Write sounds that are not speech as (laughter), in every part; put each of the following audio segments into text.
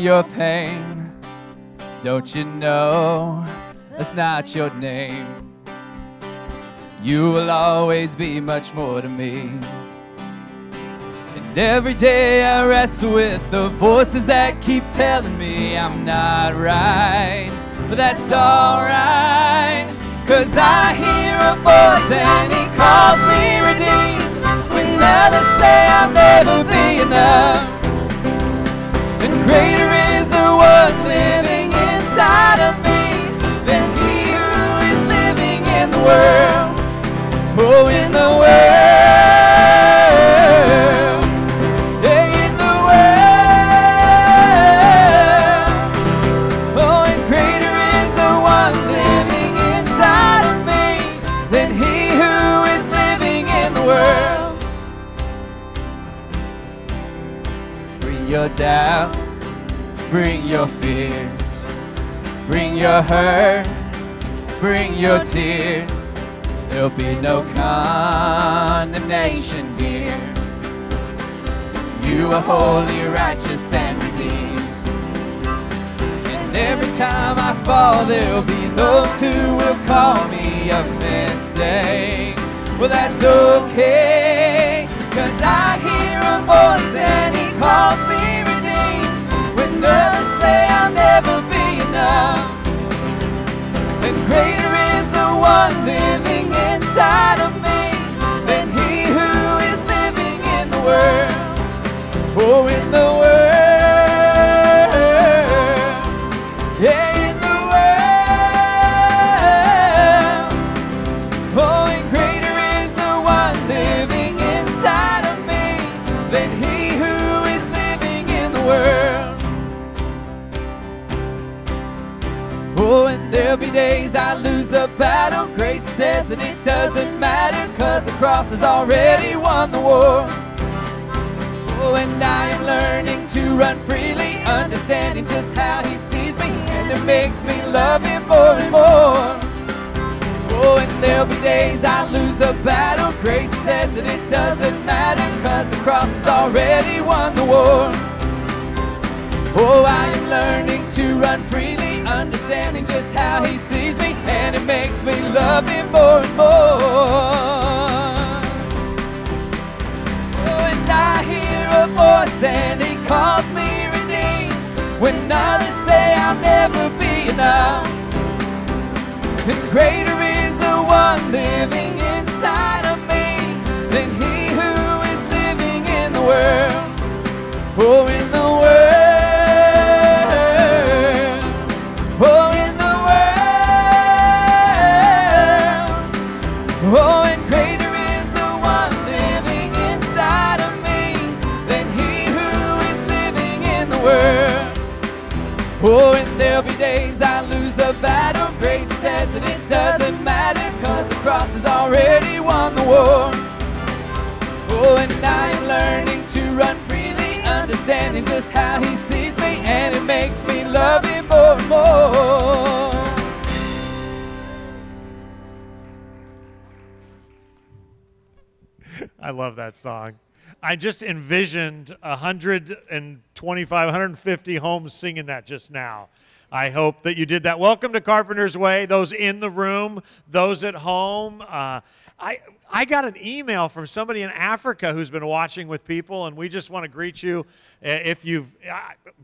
your pain. Don't you know that's not your name? You will always be much more to me. And every day I wrestle with the voices that keep telling me I'm not right. But that's alright, cause I hear a voice and he calls me redeemed. When others say I'll never be enough. Greater is the one living inside of me than he who is living in the world. Oh, in the world. Yeah, in the world. Oh, and greater is the one living inside of me than he who is living in the world. Bring your doubts, bring your fears, bring your hurt, bring your tears. There'll be no condemnation here. You are holy, righteous, and redeemed. And every time I fall, there'll be those who will call me a mistake. Well, that's okay, cause I hear a voice and he calls me others say I'll never be enough. Greater is the one living inside of me than he who is living in the world. Oh, in the world. There'll be days I lose the battle. Grace says that it doesn't matter, cause the cross has already won the war. Oh, and I am learning to run freely, understanding just how he sees me, and it makes me love him more and more. Oh, and there'll be days I lose a battle. Grace says that it doesn't matter, cause the cross has already won the war. Oh, I am learning to run freely, understanding just how he sees me, and it makes me love him more and more. Oh, and I hear a voice and he calls me redeemed. When others say I'll never be enough. And greater is the one living war. Oh, and I'm learning to run freely, understanding just how he sees me, and it makes me love him more and more. (laughs) I love that song. I just envisioned 125, 150 homes singing that just now. I hope that you did that. Welcome to Carpenter's Way, those in the room, those at home. Uh, I, I got an email from somebody in Africa who's been watching with people, and we just want to greet you uh, if you've,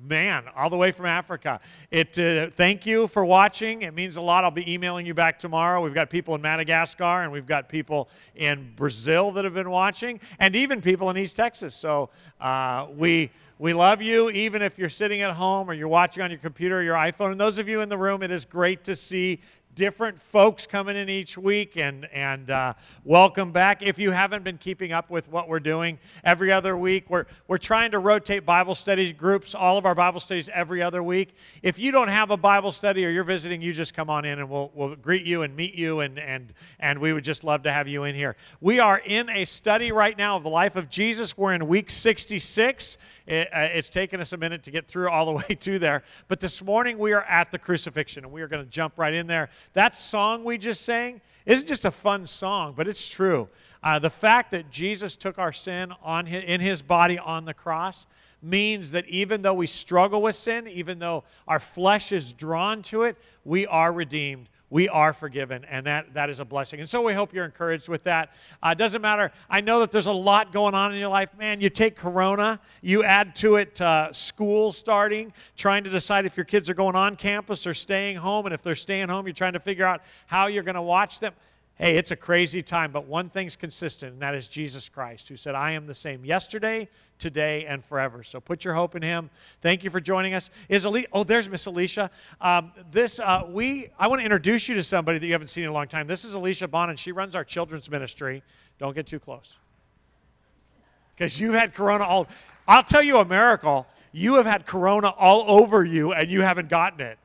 man, all the way from Africa. It, uh, thank you for watching. It means a lot. I'll be emailing you back tomorrow. We've got people in Madagascar, and we've got people in Brazil that have been watching, and even people in East Texas. So uh, we. We love you, even if you're sitting at home or you're watching on your computer or your iPhone. And those of you in the room, it is great to see different folks coming in each week and, and uh, welcome back. If you haven't been keeping up with what we're doing every other week, we're, we're trying to rotate Bible study groups, all of our Bible studies every other week. If you don't have a Bible study or you're visiting, you just come on in and we'll, we'll greet you and meet you, and, and, and we would just love to have you in here. We are in a study right now of the life of Jesus. We're in week 66. It, uh, it's taken us a minute to get through all the (laughs) way to there. But this morning we are at the crucifixion, and we are going to jump right in there. That song we just sang isn't just a fun song, but it's true. Uh, the fact that Jesus took our sin on his, in his body on the cross means that even though we struggle with sin, even though our flesh is drawn to it, we are redeemed we are forgiven, and that, that is a blessing. And so we hope you're encouraged with that. Uh, doesn't matter. I know that there's a lot going on in your life. Man, you take Corona, you add to it uh, school starting, trying to decide if your kids are going on campus or staying home. And if they're staying home, you're trying to figure out how you're going to watch them. Hey, it's a crazy time, but one thing's consistent, and that is Jesus Christ, who said, I am the same yesterday, today, and forever. So put your hope in him. Thank you for joining us. Is Ali- oh, there's Miss Alicia. Um, this, uh, we, I want to introduce you to somebody that you haven't seen in a long time. This is Alicia Bonin. She runs our children's ministry. Don't get too close. Because you've had corona all, I'll tell you a miracle. You have had corona all over you, and you haven't gotten it.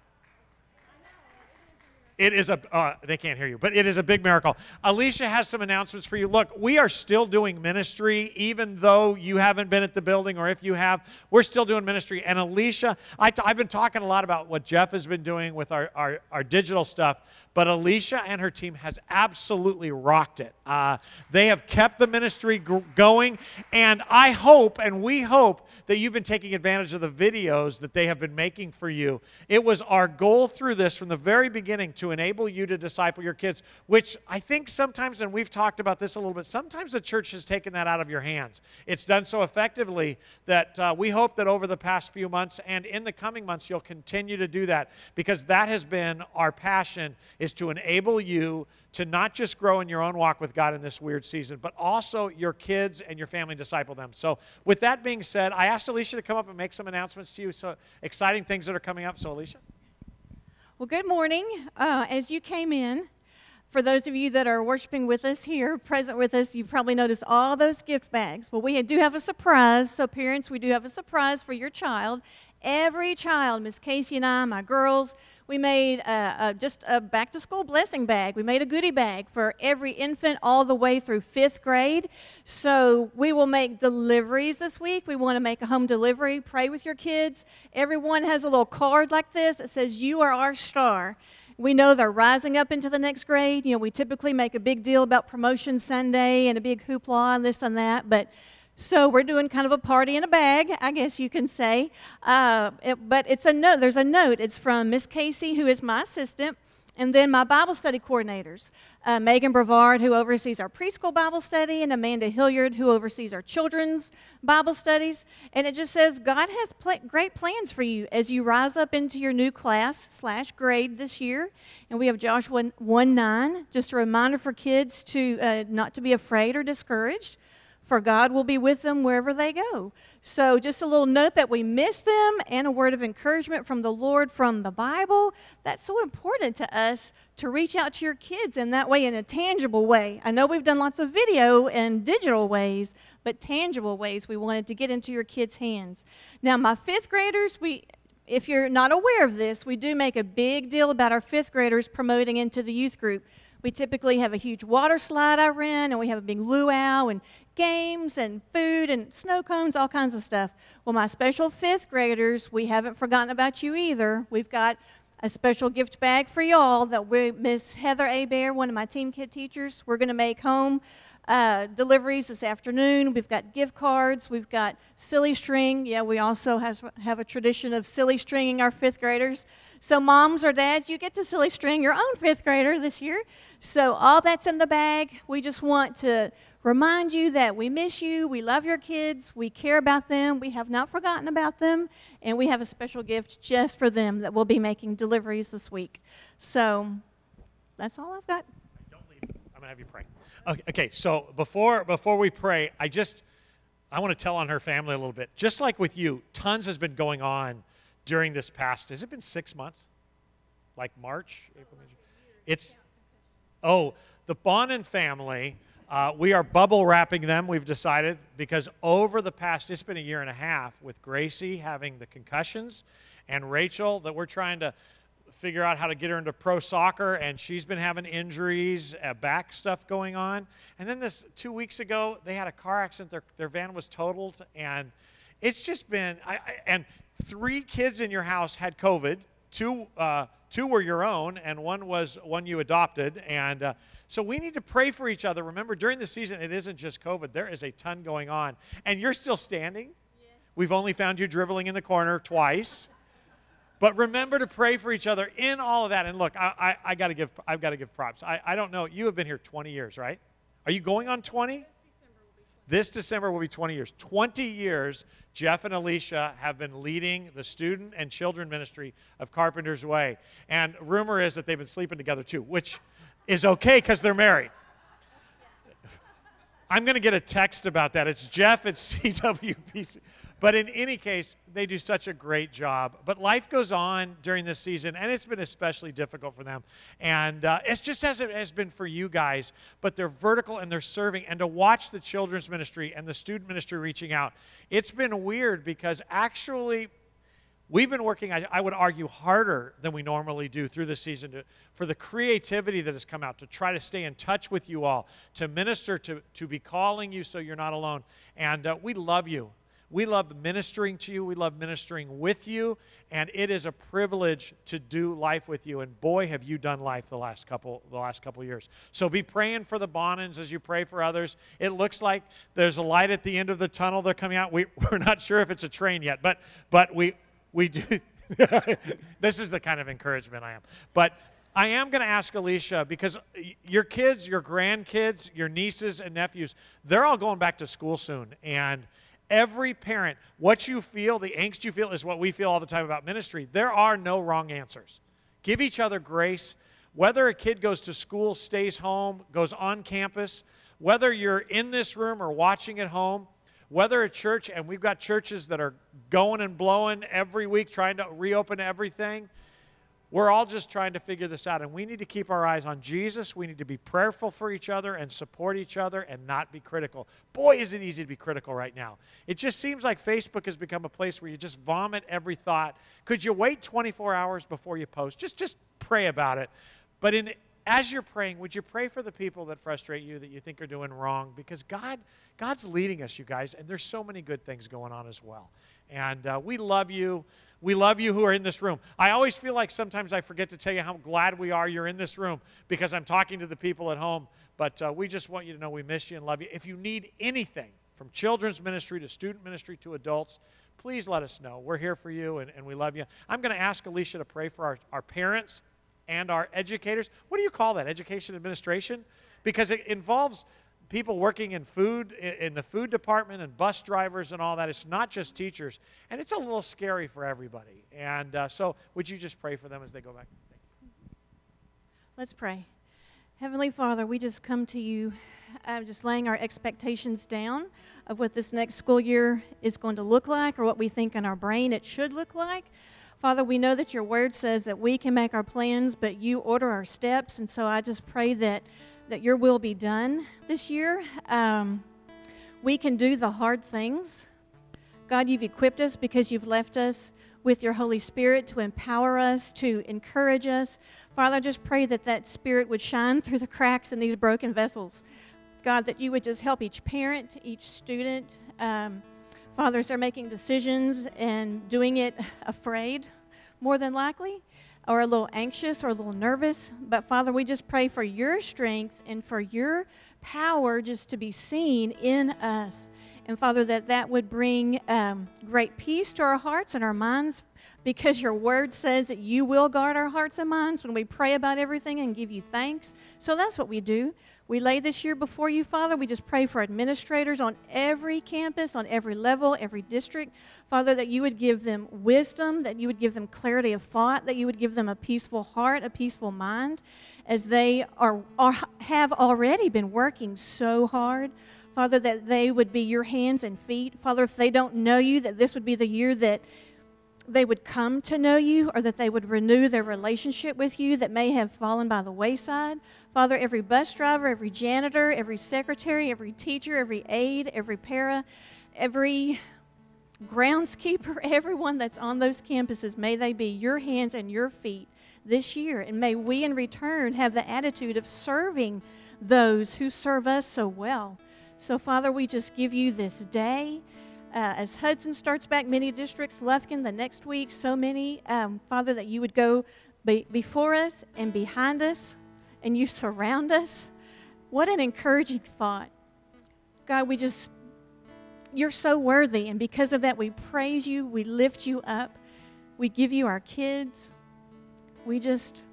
It is a, uh, they can't hear you, but it is a big miracle. Alicia has some announcements for you. Look, we are still doing ministry, even though you haven't been at the building, or if you have, we're still doing ministry. And Alicia, i t- I've been talking a lot about what Jeff has been doing with our, our, our digital stuff, but Alicia and her team has absolutely rocked it. Uh, they have kept the ministry g- going, and I hope, and we hope, that you've been taking advantage of the videos that they have been making for you. It was our goal through this from the very beginning to enable you to disciple your kids, which I think sometimes, and we've talked about this a little bit, sometimes the church has taken that out of your hands. It's done so effectively that uh, we hope that over the past few months and in the coming months, you'll continue to do that because that has been our passion is to enable you to not just grow in your own walk with God in this weird season, but also your kids and your family disciple them. So, with that being said, I asked Alicia to come up and make some announcements to you. So, exciting things that are coming up. So, Alicia. Well, good morning. Uh, as you came in, for those of you that are worshiping with us here, present with us, you probably noticed all those gift bags. Well, we do have a surprise. So, parents, we do have a surprise for your child. Every child, Miss Casey and I, my girls, we made a, a, just a back to school blessing bag. We made a goodie bag for every infant all the way through fifth grade. So we will make deliveries this week. We want to make a home delivery. Pray with your kids. Everyone has a little card like this that says, You are our star. We know they're rising up into the next grade. You know, we typically make a big deal about promotion Sunday and a big hoopla and this and that, but so we're doing kind of a party in a bag, I guess you can say. Uh, it, but it's a note. There's a note. It's from Miss Casey, who is my assistant, and then my Bible study coordinators, uh, Megan Brevard, who oversees our preschool Bible study, and Amanda Hilliard, who oversees our children's Bible studies. And it just says God has pl- great plans for you as you rise up into your new class slash grade this year. And we have Joshua 1 9, just a reminder for kids to uh, not to be afraid or discouraged for God will be with them wherever they go. So, just a little note that we miss them and a word of encouragement from the Lord from the Bible. That's so important to us to reach out to your kids in that way, in a tangible way. I know we've done lots of video and digital ways, but tangible ways we wanted to get into your kids' hands. Now, my fifth graders, we if you're not aware of this, we do make a big deal about our fifth graders promoting into the youth group. We typically have a huge water slide I rent, and we have a big luau and games and food and snow cones, all kinds of stuff. Well, my special fifth graders, we haven't forgotten about you either. We've got a special gift bag for y'all that we, Miss Heather Abear, one of my Team Kid teachers, we're going to make home uh, deliveries this afternoon. We've got gift cards. We've got silly string. Yeah, we also have, have a tradition of silly stringing our fifth graders. So, moms or dads, you get to silly string your own fifth grader this year. So, all that's in the bag. We just want to remind you that we miss you, we love your kids, we care about them, we have not forgotten about them, and we have a special gift just for them that we'll be making deliveries this week. So that's all I've got. Don't leave. I'm going to have you pray. Okay, so before before we pray, I just I want to tell on her family a little bit. Just like with you, tons has been going on during this past. Has it been 6 months? Like March, April, It's Oh, the Bonin family uh, we are bubble wrapping them, we've decided, because over the past, it's been a year and a half with Gracie having the concussions and Rachel that we're trying to figure out how to get her into pro soccer, and she's been having injuries, uh, back stuff going on. And then this two weeks ago, they had a car accident. Their, their van was totaled, and it's just been. I, I, and three kids in your house had COVID. Two, uh, two were your own, and one was one you adopted. And uh, so we need to pray for each other. Remember, during the season, it isn't just COVID, there is a ton going on. And you're still standing? We've only found you dribbling in the corner twice. But remember to pray for each other in all of that. And look, I, I, I gotta give, I've got to give props. I, I don't know. You have been here 20 years, right? Are you going on 20? This December will be 20 years. 20 years, Jeff and Alicia have been leading the student and children ministry of Carpenter's Way. And rumor is that they've been sleeping together too, which is okay because they're married. I'm going to get a text about that. It's Jeff at (laughs) CWPC. But in any case, they do such a great job. But life goes on during this season, and it's been especially difficult for them. And uh, it's just as it has been for you guys. But they're vertical and they're serving. And to watch the children's ministry and the student ministry reaching out, it's been weird because actually, we've been working, I, I, would argue, harder than we normally do through the season to, for the creativity that has come out to try to stay in touch with you all, to minister, to, to be calling you so you're not alone. And uh, we love you. We love ministering to you. We love ministering with you. And it is a privilege to do life with you. And boy, have you done life the last couple the last couple years. So be praying for the Bonins as you pray for others. It looks like there's a light at the end of the tunnel. They're coming out. We, (laughs) we're not sure if it's a train yet, but but we we do. (laughs) this is the kind of encouragement I am. But I am going to ask Alicia because your kids, your grandkids, your nieces and nephews, they're all going back to school soon. And Every parent, what you feel, the angst you feel, is what we feel all the time about ministry. There are no wrong answers. Give each other grace. Whether a kid goes to school, stays home, goes on campus, whether you're in this room or watching at home, whether a church, and we've got churches that are going and blowing every week trying to reopen everything. We're all just trying to figure this out, and we need to keep our eyes on Jesus. We need to be prayerful for each other and support each other and not be critical. Boy, is it easy to be critical right now. It just seems like Facebook has become a place where you just vomit every thought. Could you wait 24 hours before you post? Just, just pray about it. But in, as you're praying, would you pray for the people that frustrate you, that you think are doing wrong? Because God, God's leading us, you guys, and there's so many good things going on as well. And uh, we love you. We love you who are in this room. I always feel like sometimes I forget to tell you how glad we are you're in this room because I'm talking to the people at home. But uh, we just want you to know we miss you and love you. If you need anything from children's ministry to student ministry to adults, please let us know. We're here for you and, and we love you. I'm going to ask Alicia to pray for our, our parents and our educators. What do you call that? Education administration? Because it involves people working in food, in the food department, and bus drivers and all that. It's not just teachers. And it's a little scary for everybody. And uh, so, would you just pray for them as they go back? Let's pray. Heavenly Father, we just come to you, uh, just laying our expectations down of what this next school year is going to look like or what we think in our brain it should look like. Father, we know that your word says that we can make our plans, but you order our steps. And so I just pray that that your will be done this year. Um, we can do the hard things. God, you've equipped us because you've left us with your Holy Spirit to empower us, to encourage us. Father, I just pray that that Spirit would shine through the cracks in these broken vessels. God, that you would just help each parent, each student. Um, fathers are making decisions and doing it afraid, more than likely or a little anxious or a little nervous. But Father, we just pray for your strength and for your power just to be seen in us. And Father, that that would bring um, great peace to our hearts and our minds because your word says that you will guard our hearts and minds when we pray about everything and give you thanks. So that's what we do. We lay this year before you, Father. We just pray for administrators on every campus, on every level, every district. Father, that you would give them wisdom, that you would give them clarity of thought, that you would give them a peaceful heart, a peaceful mind, as they are, are have already been working so hard. Father, that they would be your hands and feet. Father, if they don't know you, that this would be the year that they would come to know you or that they would renew their relationship with you that may have fallen by the wayside. Father, every bus driver, every janitor, every secretary, every teacher, every aide, every para, every groundskeeper, (laughs) everyone that's on those campuses, may they be your hands and your feet this year. And may we in return have the attitude of serving those who serve us so well. So, Father, we just give you this day. Uh, as Hudson starts back many districts, Lufkin the next week, so many, um, Father, that you would go be- before us and behind us and you surround us. What an encouraging thought. God, we just you're so worthy. And because of that, we praise you, we lift you up, we give you our kids. We just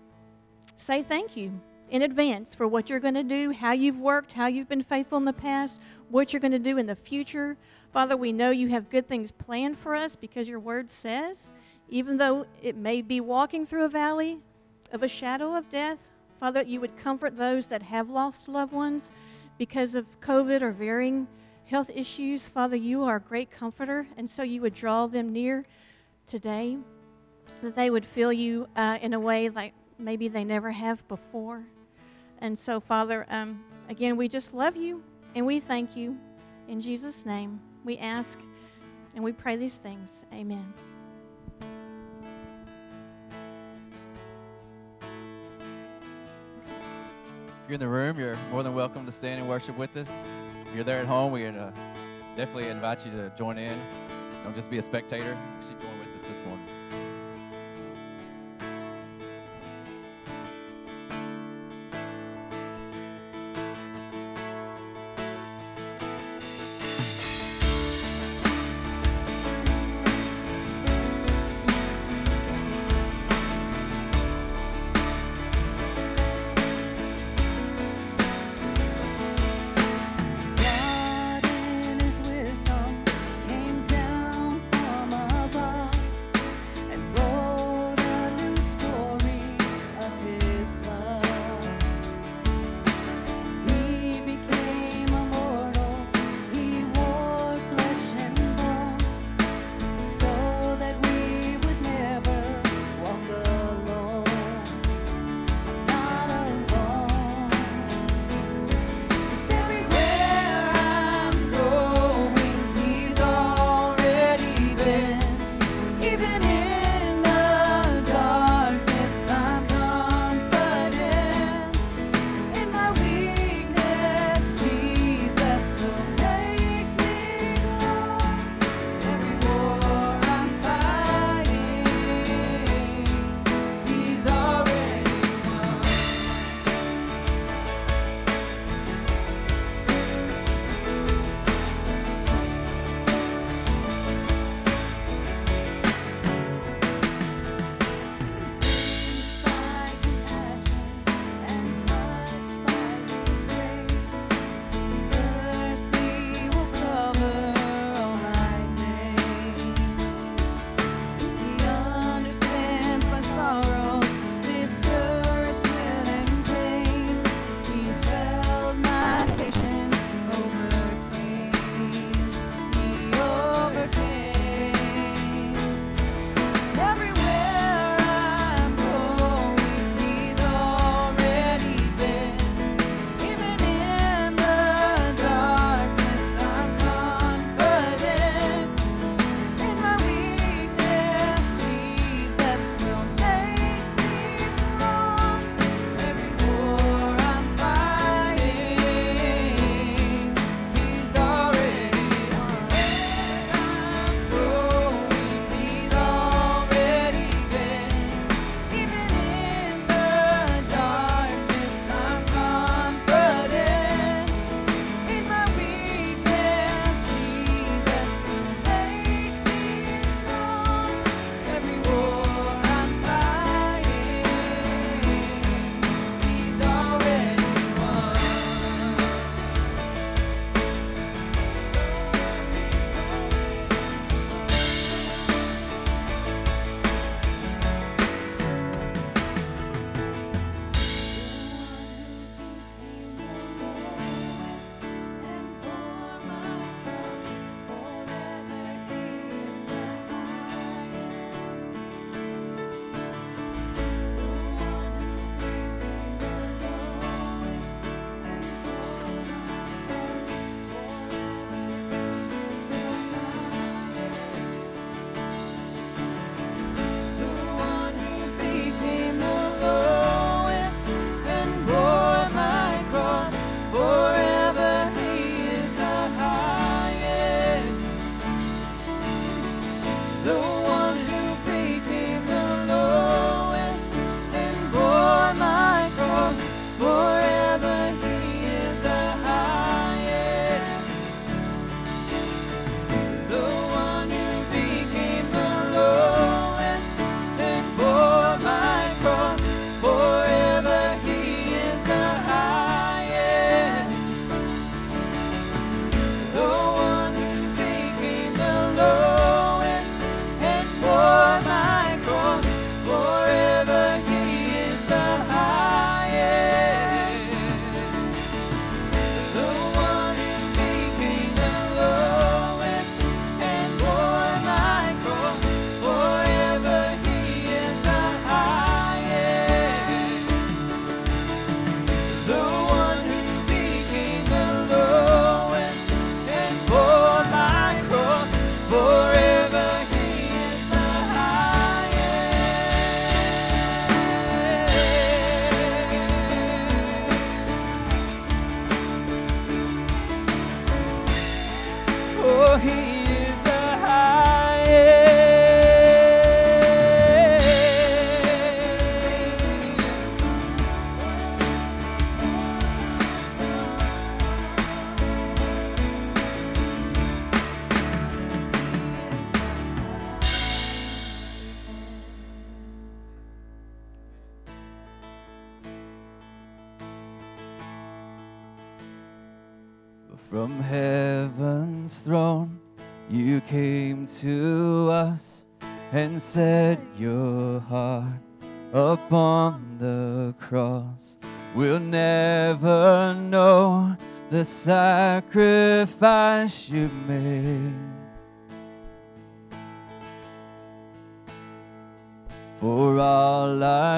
say thank you in advance for what you're going to do, how you've worked, how you've been faithful in the past, what you're going to do in the future. Father, we know you have good things planned for us because your word says, even though it may be walking through a valley of a shadow of death, Father, you would comfort those that have lost loved ones because of COVID or varying health issues. Father, you are a great comforter, and so you would draw them near today, that they would feel you uh, in a way like maybe they never have before. And so, Father, um, again, we just love you and we thank you. In Jesus' name, we ask and we pray these things. Amen. If you're in the room, you're more than welcome to stand and worship with us. If you're there at home, we uh, definitely invite you to join in. Don't just be a spectator. Actually, join with us this morning.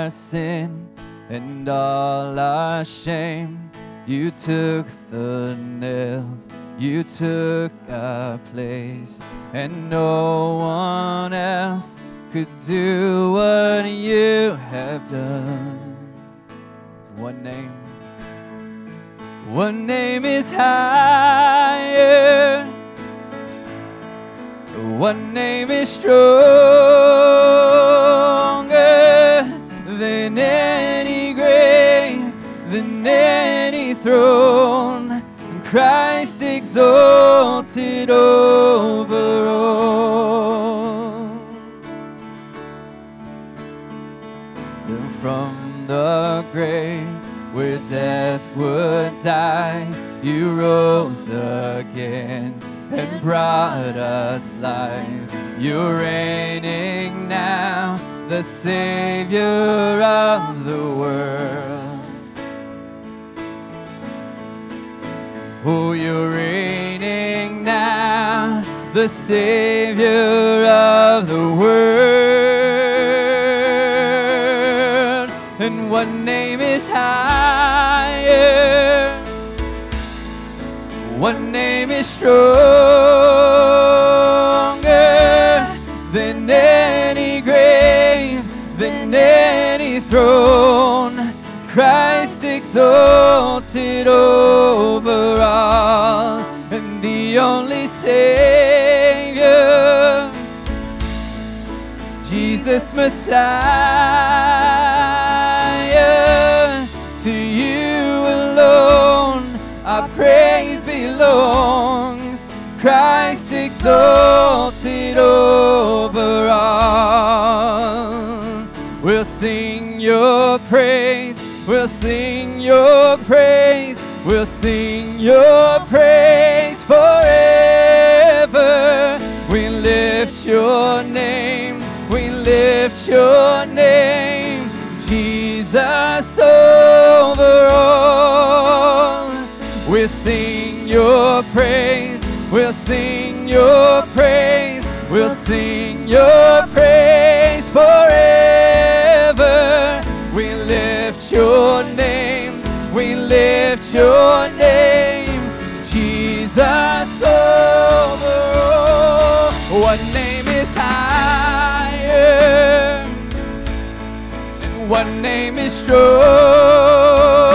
Our sin and all our shame, you took the nails, you took our place, and no one else could do what you have done. One name, one name is higher, one name is stronger brought us life. You're reigning now, the Savior of the world. Oh, you're reigning now, the Savior of the world. And one name is higher, one name stronger than any grave, than any throne. Christ exalted over all, and the only Savior, Jesus Messiah. To you alone our praise belongs. Exalted over all. We'll sing your praise. We'll sing your praise. We'll sing your praise forever. We lift your name. We lift your name. Jesus over all. We'll sing your praise. We'll sing your praise. We'll sing your praise forever. We lift your name. We lift your name. Jesus over all. One name is higher. And one name is stronger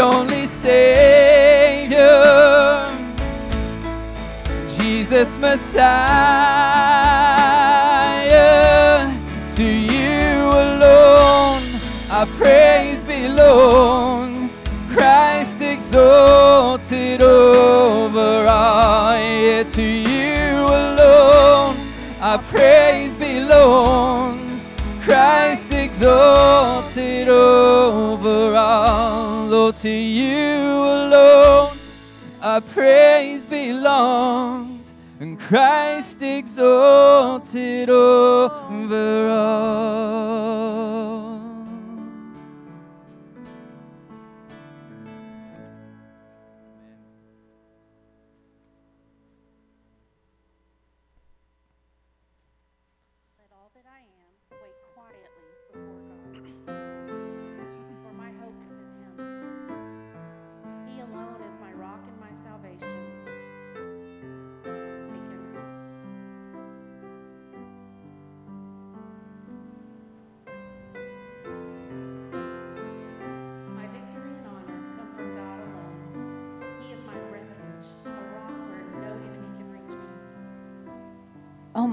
only Savior, Jesus Messiah. To you alone our praise belongs. Christ exalted over all. Yeah, to you alone our praise to you alone our praise belongs. And Christ exalted over all.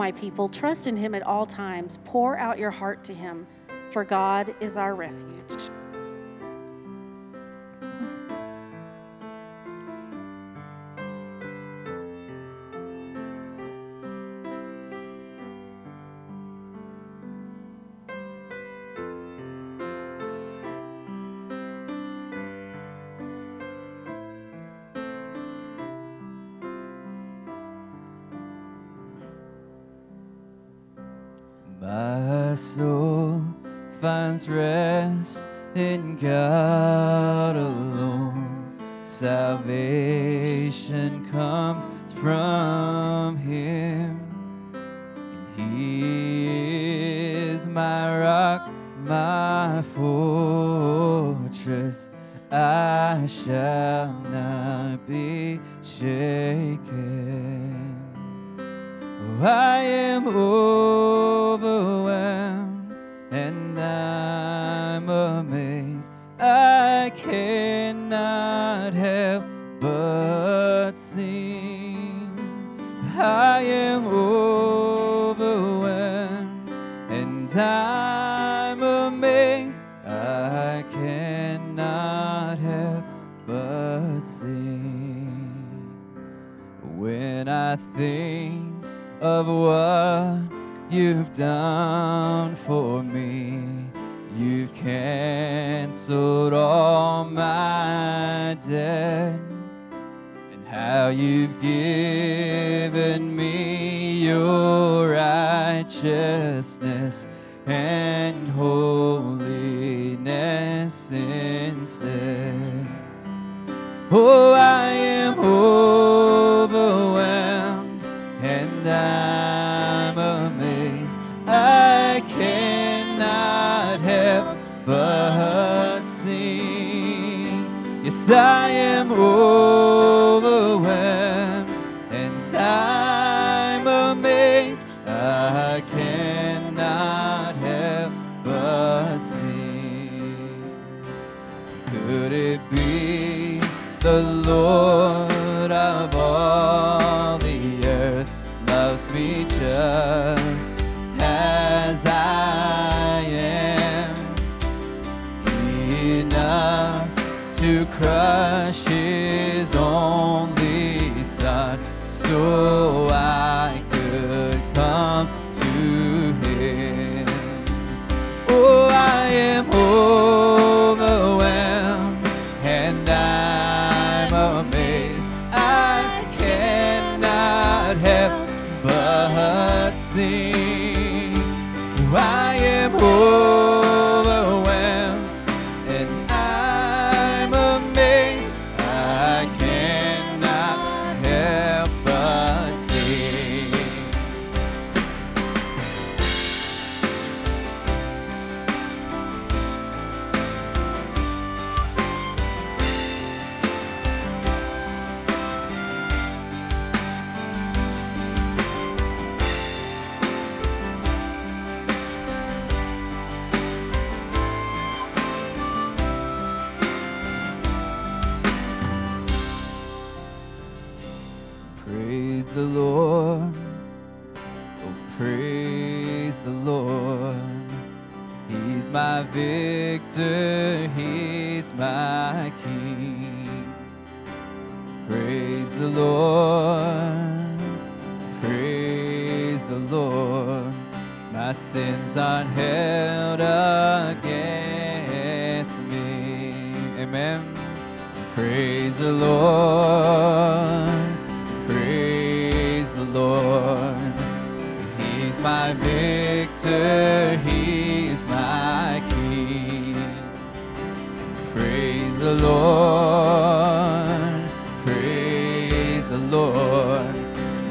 My people, trust in him at all times. Pour out your heart to him, for God is our refuge. how you've given me your righteousness and holiness instead. Oh, I am overwhelmed and I'm amazed. I cannot help but sing. Yes, I.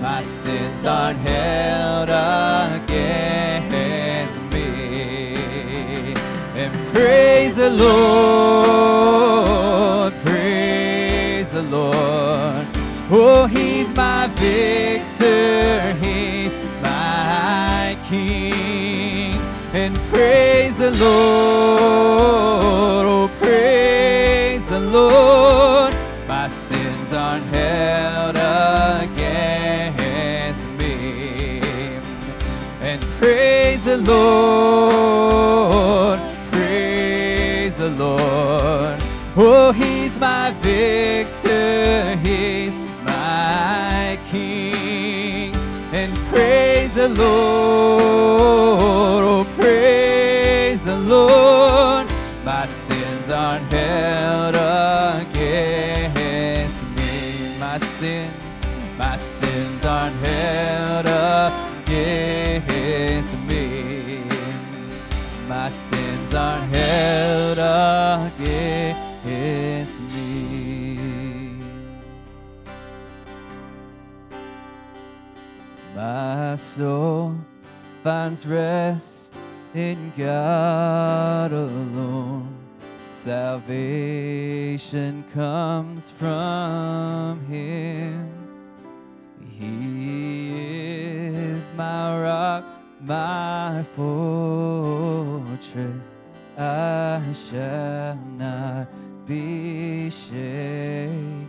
My sins are held against me. And praise the Lord, praise the Lord. Oh, He's my victor, He's my King. And praise the Lord. victor, he's my king. And praise the Lord. finds rest in God alone. Salvation comes from Him. He is my rock, my fortress. I shall not be shaken.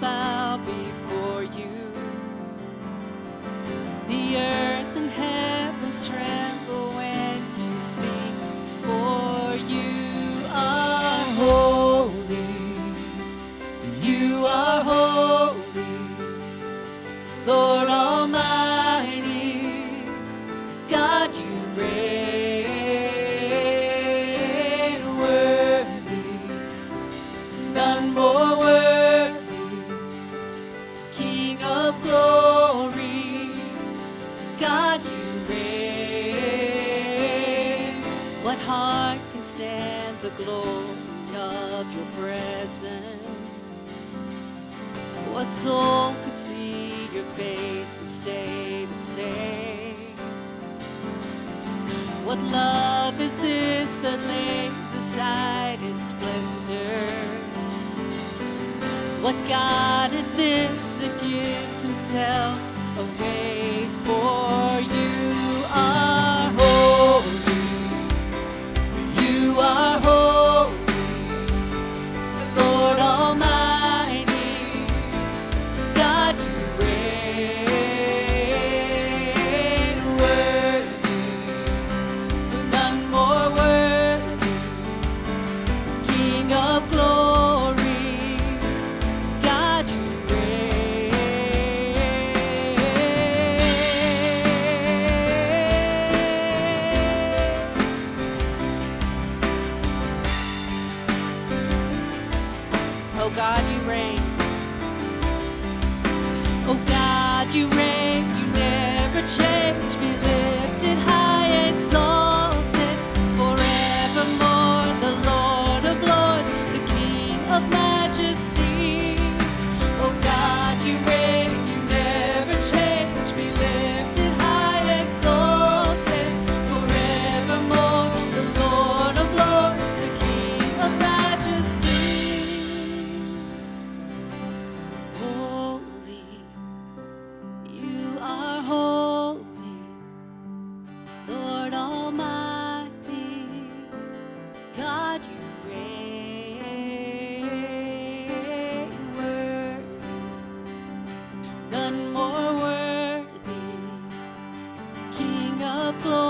by. soul could see your face and stay the same. What love is this that lays aside his splendor? What God is this that gives himself? of.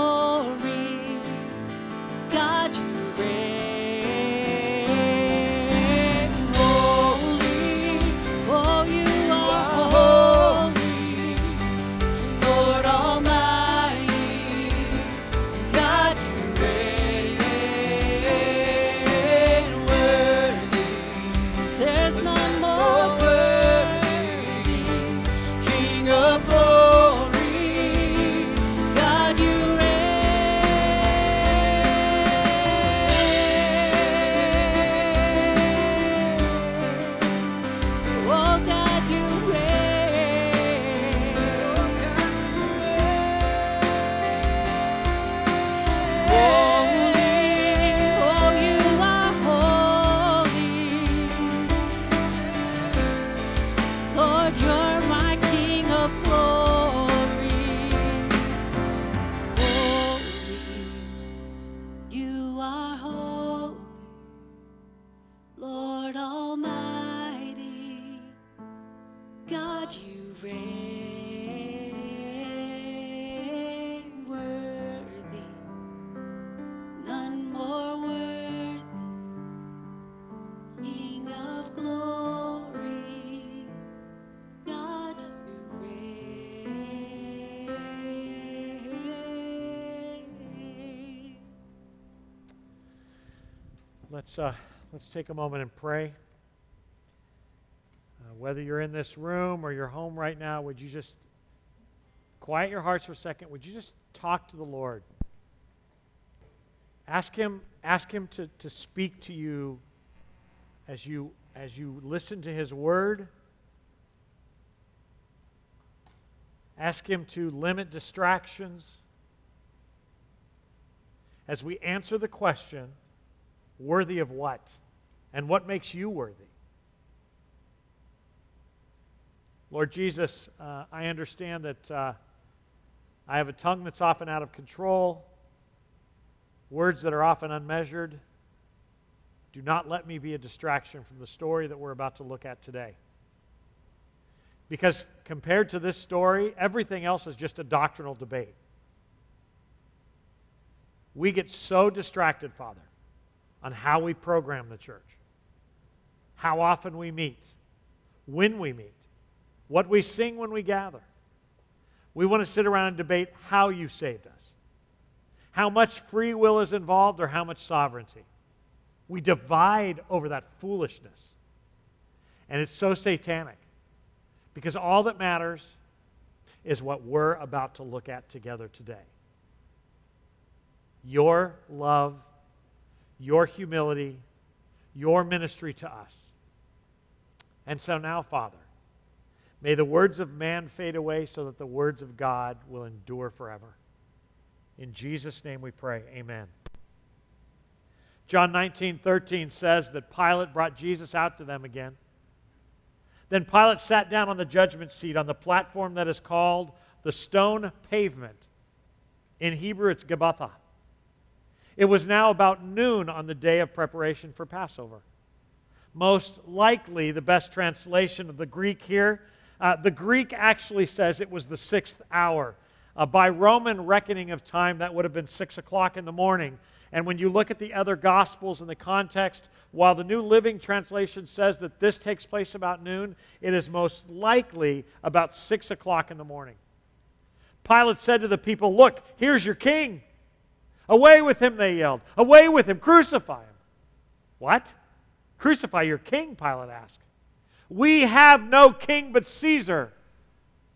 Let's, uh, let's take a moment and pray. Uh, whether you're in this room or you're home right now, would you just quiet your hearts for a second? Would you just talk to the Lord? Ask Him, ask him to, to speak to you as you as you listen to His Word. Ask Him to limit distractions. As we answer the question, worthy of what? And what makes you worthy? Lord Jesus, uh, I understand that uh, I have a tongue that's often out of control, words that are often unmeasured. Do not let me be a distraction from the story that we're about to look at today. Because compared to this story, everything else is just a doctrinal debate. We get so distracted, Father, on how we program the church, how often we meet, when we meet, what we sing when we gather. We want to sit around and debate how you saved us, how much free will is involved, or how much sovereignty. We divide over that foolishness. And it's so satanic because all that matters is what we're about to look at together today. Your love, your humility, your ministry to us. And so now, Father, may the words of man fade away so that the words of God will endure forever. In Jesus' name we pray. Amen. John 19, 13 says that Pilate brought Jesus out to them again. Then Pilate sat down on the judgment seat on the platform that is called the stone pavement. In Hebrew, it's Gabbatha. It was now about noon on the day of preparation for Passover. Most likely, the best translation of the Greek here, uh, the Greek actually says it was the sixth hour. Uh, by Roman reckoning of time, that would have been six o'clock in the morning. And when you look at the other Gospels in the context, while the New Living Translation says that this takes place about noon, it is most likely about 6 o'clock in the morning. Pilate said to the people, Look, here's your king. Away with him, they yelled. Away with him, crucify him. What? Crucify your king, Pilate asked. We have no king but Caesar.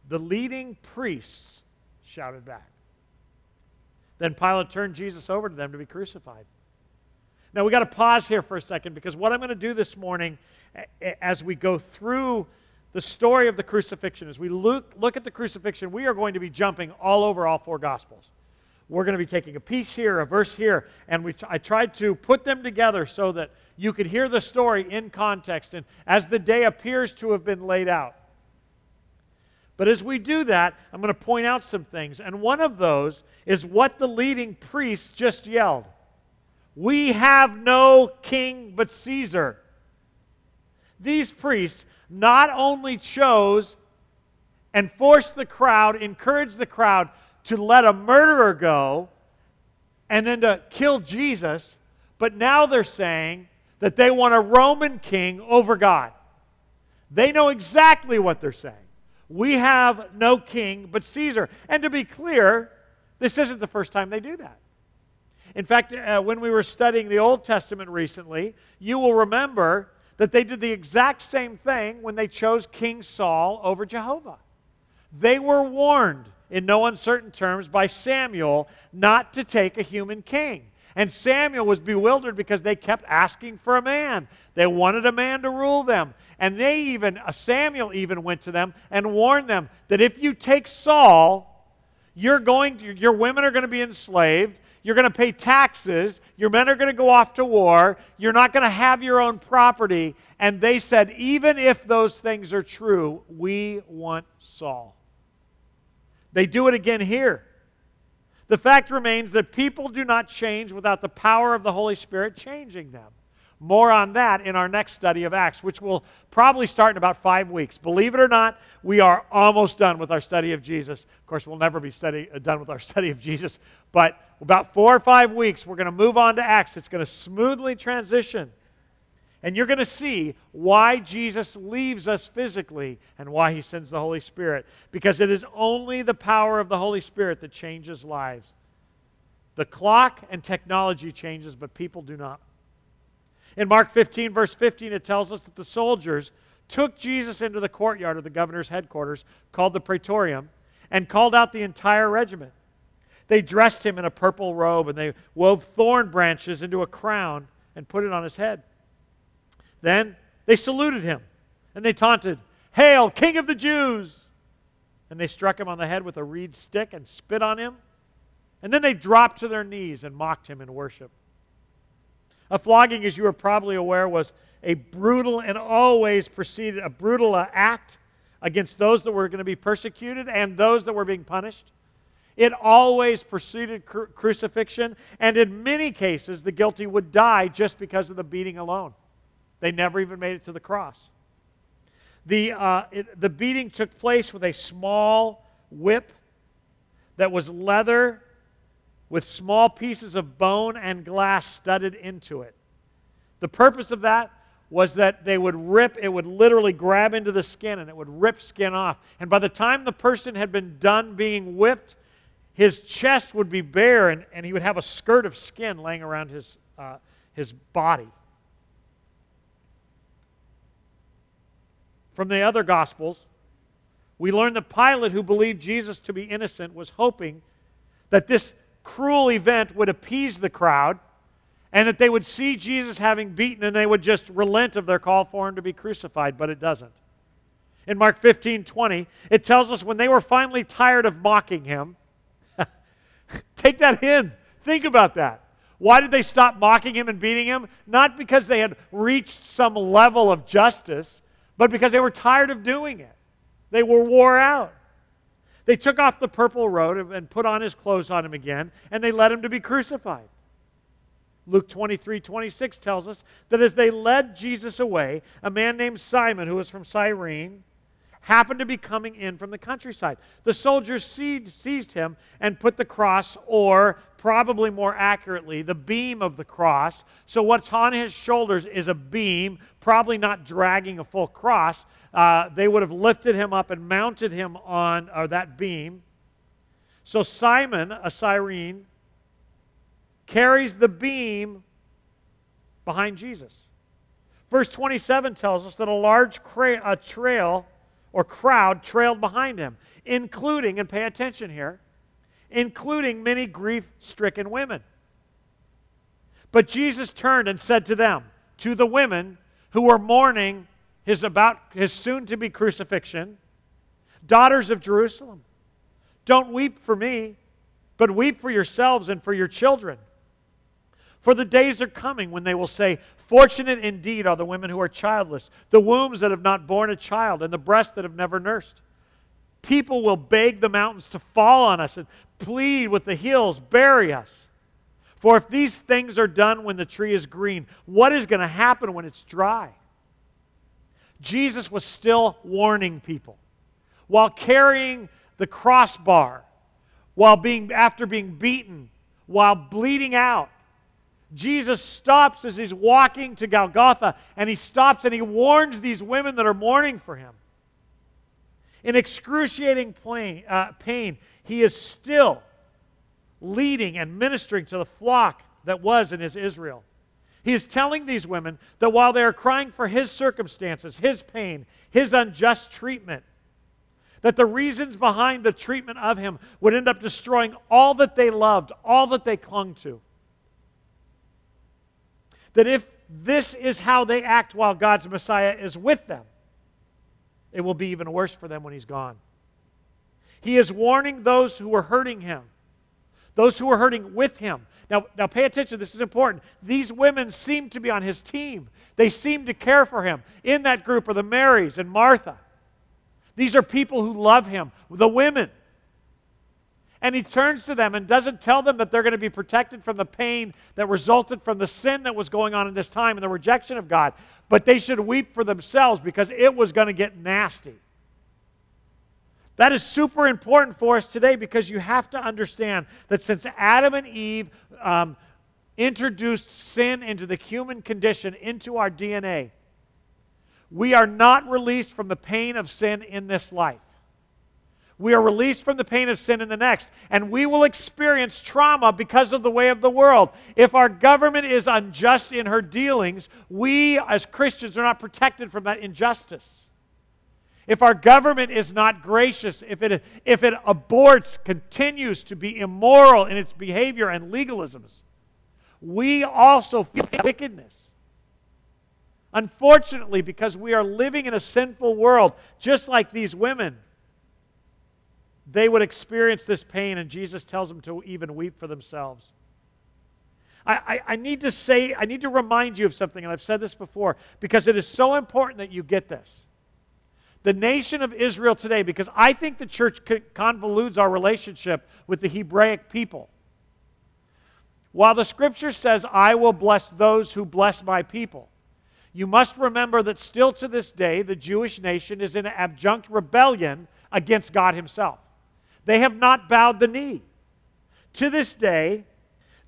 The leading priests shouted back. Then Pilate turned Jesus over to them to be crucified. Now we got to pause here for a second because what I'm going to do this morning as we go through the story of the crucifixion, as we look, look at the crucifixion, we are going to be jumping all over all four Gospels. We're going to be taking a piece here, a verse here, and we, I tried to put them together so that you could hear the story in context and as the day appears to have been laid out. But as we do that, I'm going to point out some things. And one of those is what the leading priests just yelled We have no king but Caesar. These priests not only chose and forced the crowd, encouraged the crowd to let a murderer go and then to kill Jesus, but now they're saying that they want a Roman king over God. They know exactly what they're saying. We have no king but Caesar. And to be clear, this isn't the first time they do that. In fact, uh, when we were studying the Old Testament recently, you will remember that they did the exact same thing when they chose King Saul over Jehovah. They were warned in no uncertain terms by Samuel not to take a human king. And Samuel was bewildered because they kept asking for a man. They wanted a man to rule them. And they even, uh, Samuel even went to them and warned them that if you take Saul, you're going to, your women are going to be enslaved. You're going to pay taxes. Your men are going to go off to war. You're not going to have your own property. And they said, even if those things are true, we want Saul. They do it again here. The fact remains that people do not change without the power of the Holy Spirit changing them. More on that in our next study of Acts, which will probably start in about five weeks. Believe it or not, we are almost done with our study of Jesus. Of course, we'll never be study, uh, done with our (laughs) study of Jesus, but about four or five weeks, we're going to move on to Acts. It's going to smoothly transition. And you're going to see why Jesus leaves us physically and why he sends the Holy Spirit. Because it is only the power of the Holy Spirit that changes lives. The clock and technology changes, but people do not. In Mark 15, verse 15, it tells us that the soldiers took Jesus into the courtyard of the governor's headquarters, called the Praetorium, and called out the entire regiment. They dressed him in a purple robe, and they wove thorn branches into a crown and put it on his head. Then they saluted him, and they taunted, Hail, King of the Jews! And they struck him on the head with a reed stick and spit on him. And then they dropped to their knees and mocked him in worship. A flogging, as you are probably aware, was a brutal and always preceded a brutal act against those that were going to be persecuted and those that were being punished. It always preceded cru- crucifixion, and in many cases, the guilty would die just because of the beating alone. They never even made it to the cross. The, uh, it, the beating took place with a small whip that was leather with small pieces of bone and glass studded into it. The purpose of that was that they would rip, it would literally grab into the skin and it would rip skin off. And by the time the person had been done being whipped, his chest would be bare and, and he would have a skirt of skin laying around his, uh, his body. From the other Gospels, we learn that Pilate, who believed Jesus to be innocent, was hoping that this cruel event would appease the crowd and that they would see Jesus having beaten and they would just relent of their call for him to be crucified, but it doesn't. In Mark 15 20, it tells us when they were finally tired of mocking him, (laughs) take that in. Think about that. Why did they stop mocking him and beating him? Not because they had reached some level of justice, but because they were tired of doing it. They were wore out. They took off the purple robe and put on his clothes on him again, and they led him to be crucified. Luke 23 26 tells us that as they led Jesus away, a man named Simon, who was from Cyrene, happened to be coming in from the countryside. The soldiers seized him and put the cross, or probably more accurately, the beam of the cross. So, what's on his shoulders is a beam, probably not dragging a full cross. Uh, they would have lifted him up and mounted him on or that beam. So, Simon, a Cyrene, carries the beam behind Jesus. Verse 27 tells us that a large cra- a trail or crowd trailed behind him, including, and pay attention here, including many grief stricken women. But Jesus turned and said to them, to the women who were mourning his about his soon to be crucifixion, daughters of Jerusalem, don't weep for me, but weep for yourselves and for your children. For the days are coming when they will say, Fortunate indeed are the women who are childless, the wombs that have not borne a child, and the breasts that have never nursed. People will beg the mountains to fall on us and plead with the hills, bury us. For if these things are done when the tree is green, what is going to happen when it's dry? Jesus was still warning people while carrying the crossbar, while being after being beaten, while bleeding out Jesus stops as he's walking to Golgotha, and he stops and he warns these women that are mourning for him. In excruciating pain, uh, pain he is still leading and ministering to the flock that was in his Israel. He is telling these women that while they are crying for his circumstances, his pain, his unjust treatment, that the reasons behind the treatment of him would end up destroying all that they loved, all that they clung to that if this is how they act while God's Messiah is with them, it will be even worse for them when he's gone. He is warning those who are hurting him, those who are hurting with him. Now, now pay attention, this is important. These women seem to be on his team. They seem to care for him. In that group are the Marys and Martha. These are people who love him, the women. And he turns to them and doesn't tell them that they're going to be protected from the pain that resulted from the sin that was going on in this time and the rejection of God. But they should weep for themselves because it was going to get nasty. That is super important for us today because you have to understand that since Adam and Eve um, introduced sin into the human condition, into our DNA, we are not released from the pain of sin in this life. We are released from the pain of sin in the next. And we will experience trauma because of the way of the world. If our government is unjust in her dealings, we as Christians are not protected from that injustice. If our government is not gracious, if it, if it aborts, continues to be immoral in its behavior and legalisms, we also feel wickedness. Unfortunately, because we are living in a sinful world, just like these women, they would experience this pain, and Jesus tells them to even weep for themselves. I, I, I, need to say, I need to remind you of something, and I've said this before, because it is so important that you get this. The nation of Israel today, because I think the church convolutes our relationship with the Hebraic people. While the scripture says, I will bless those who bless my people, you must remember that still to this day, the Jewish nation is in abject rebellion against God Himself. They have not bowed the knee. To this day,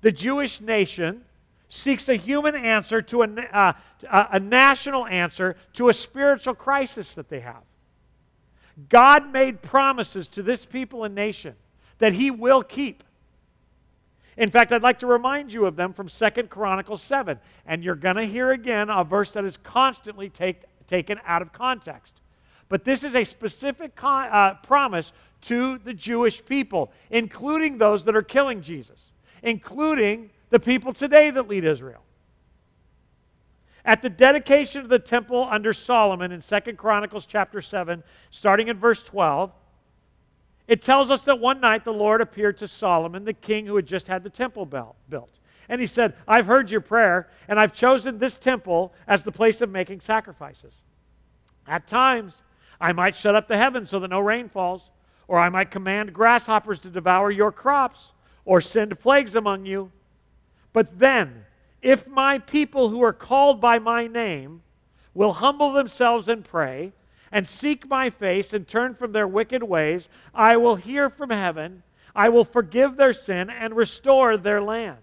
the Jewish nation seeks a human answer to a, uh, a national answer to a spiritual crisis that they have. God made promises to this people and nation that He will keep. In fact, I'd like to remind you of them from Second Chronicles 7. And you're going to hear again a verse that is constantly take, taken out of context. But this is a specific con, uh, promise to the Jewish people, including those that are killing Jesus, including the people today that lead Israel. At the dedication of the temple under Solomon in Second Chronicles chapter 7, starting at verse 12, it tells us that one night the Lord appeared to Solomon, the king who had just had the temple built. And he said, I've heard your prayer, and I've chosen this temple as the place of making sacrifices. At times, I might shut up the heavens so that no rain falls, or I might command grasshoppers to devour your crops, or send plagues among you. But then, if my people who are called by my name will humble themselves and pray, and seek my face and turn from their wicked ways, I will hear from heaven, I will forgive their sin and restore their land.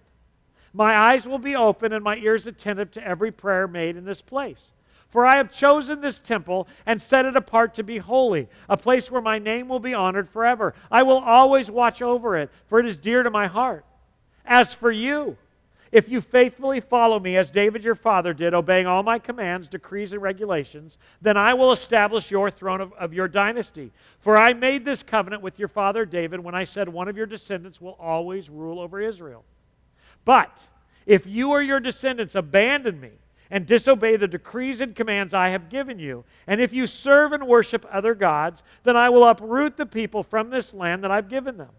My eyes will be open and my ears attentive to every prayer made in this place. For I have chosen this temple and set it apart to be holy, a place where my name will be honored forever. I will always watch over it, for it is dear to my heart. As for you, if you faithfully follow me as David your father did, obeying all my commands, decrees, and regulations, then I will establish your throne of, of, your dynasty. For I made this covenant with your father David when I said one of your descendants will always rule over Israel. But if you or your descendants abandon me and disobey the decrees and commands I have given you, and if you serve and worship other gods, then I will uproot the people from this land that I've given them.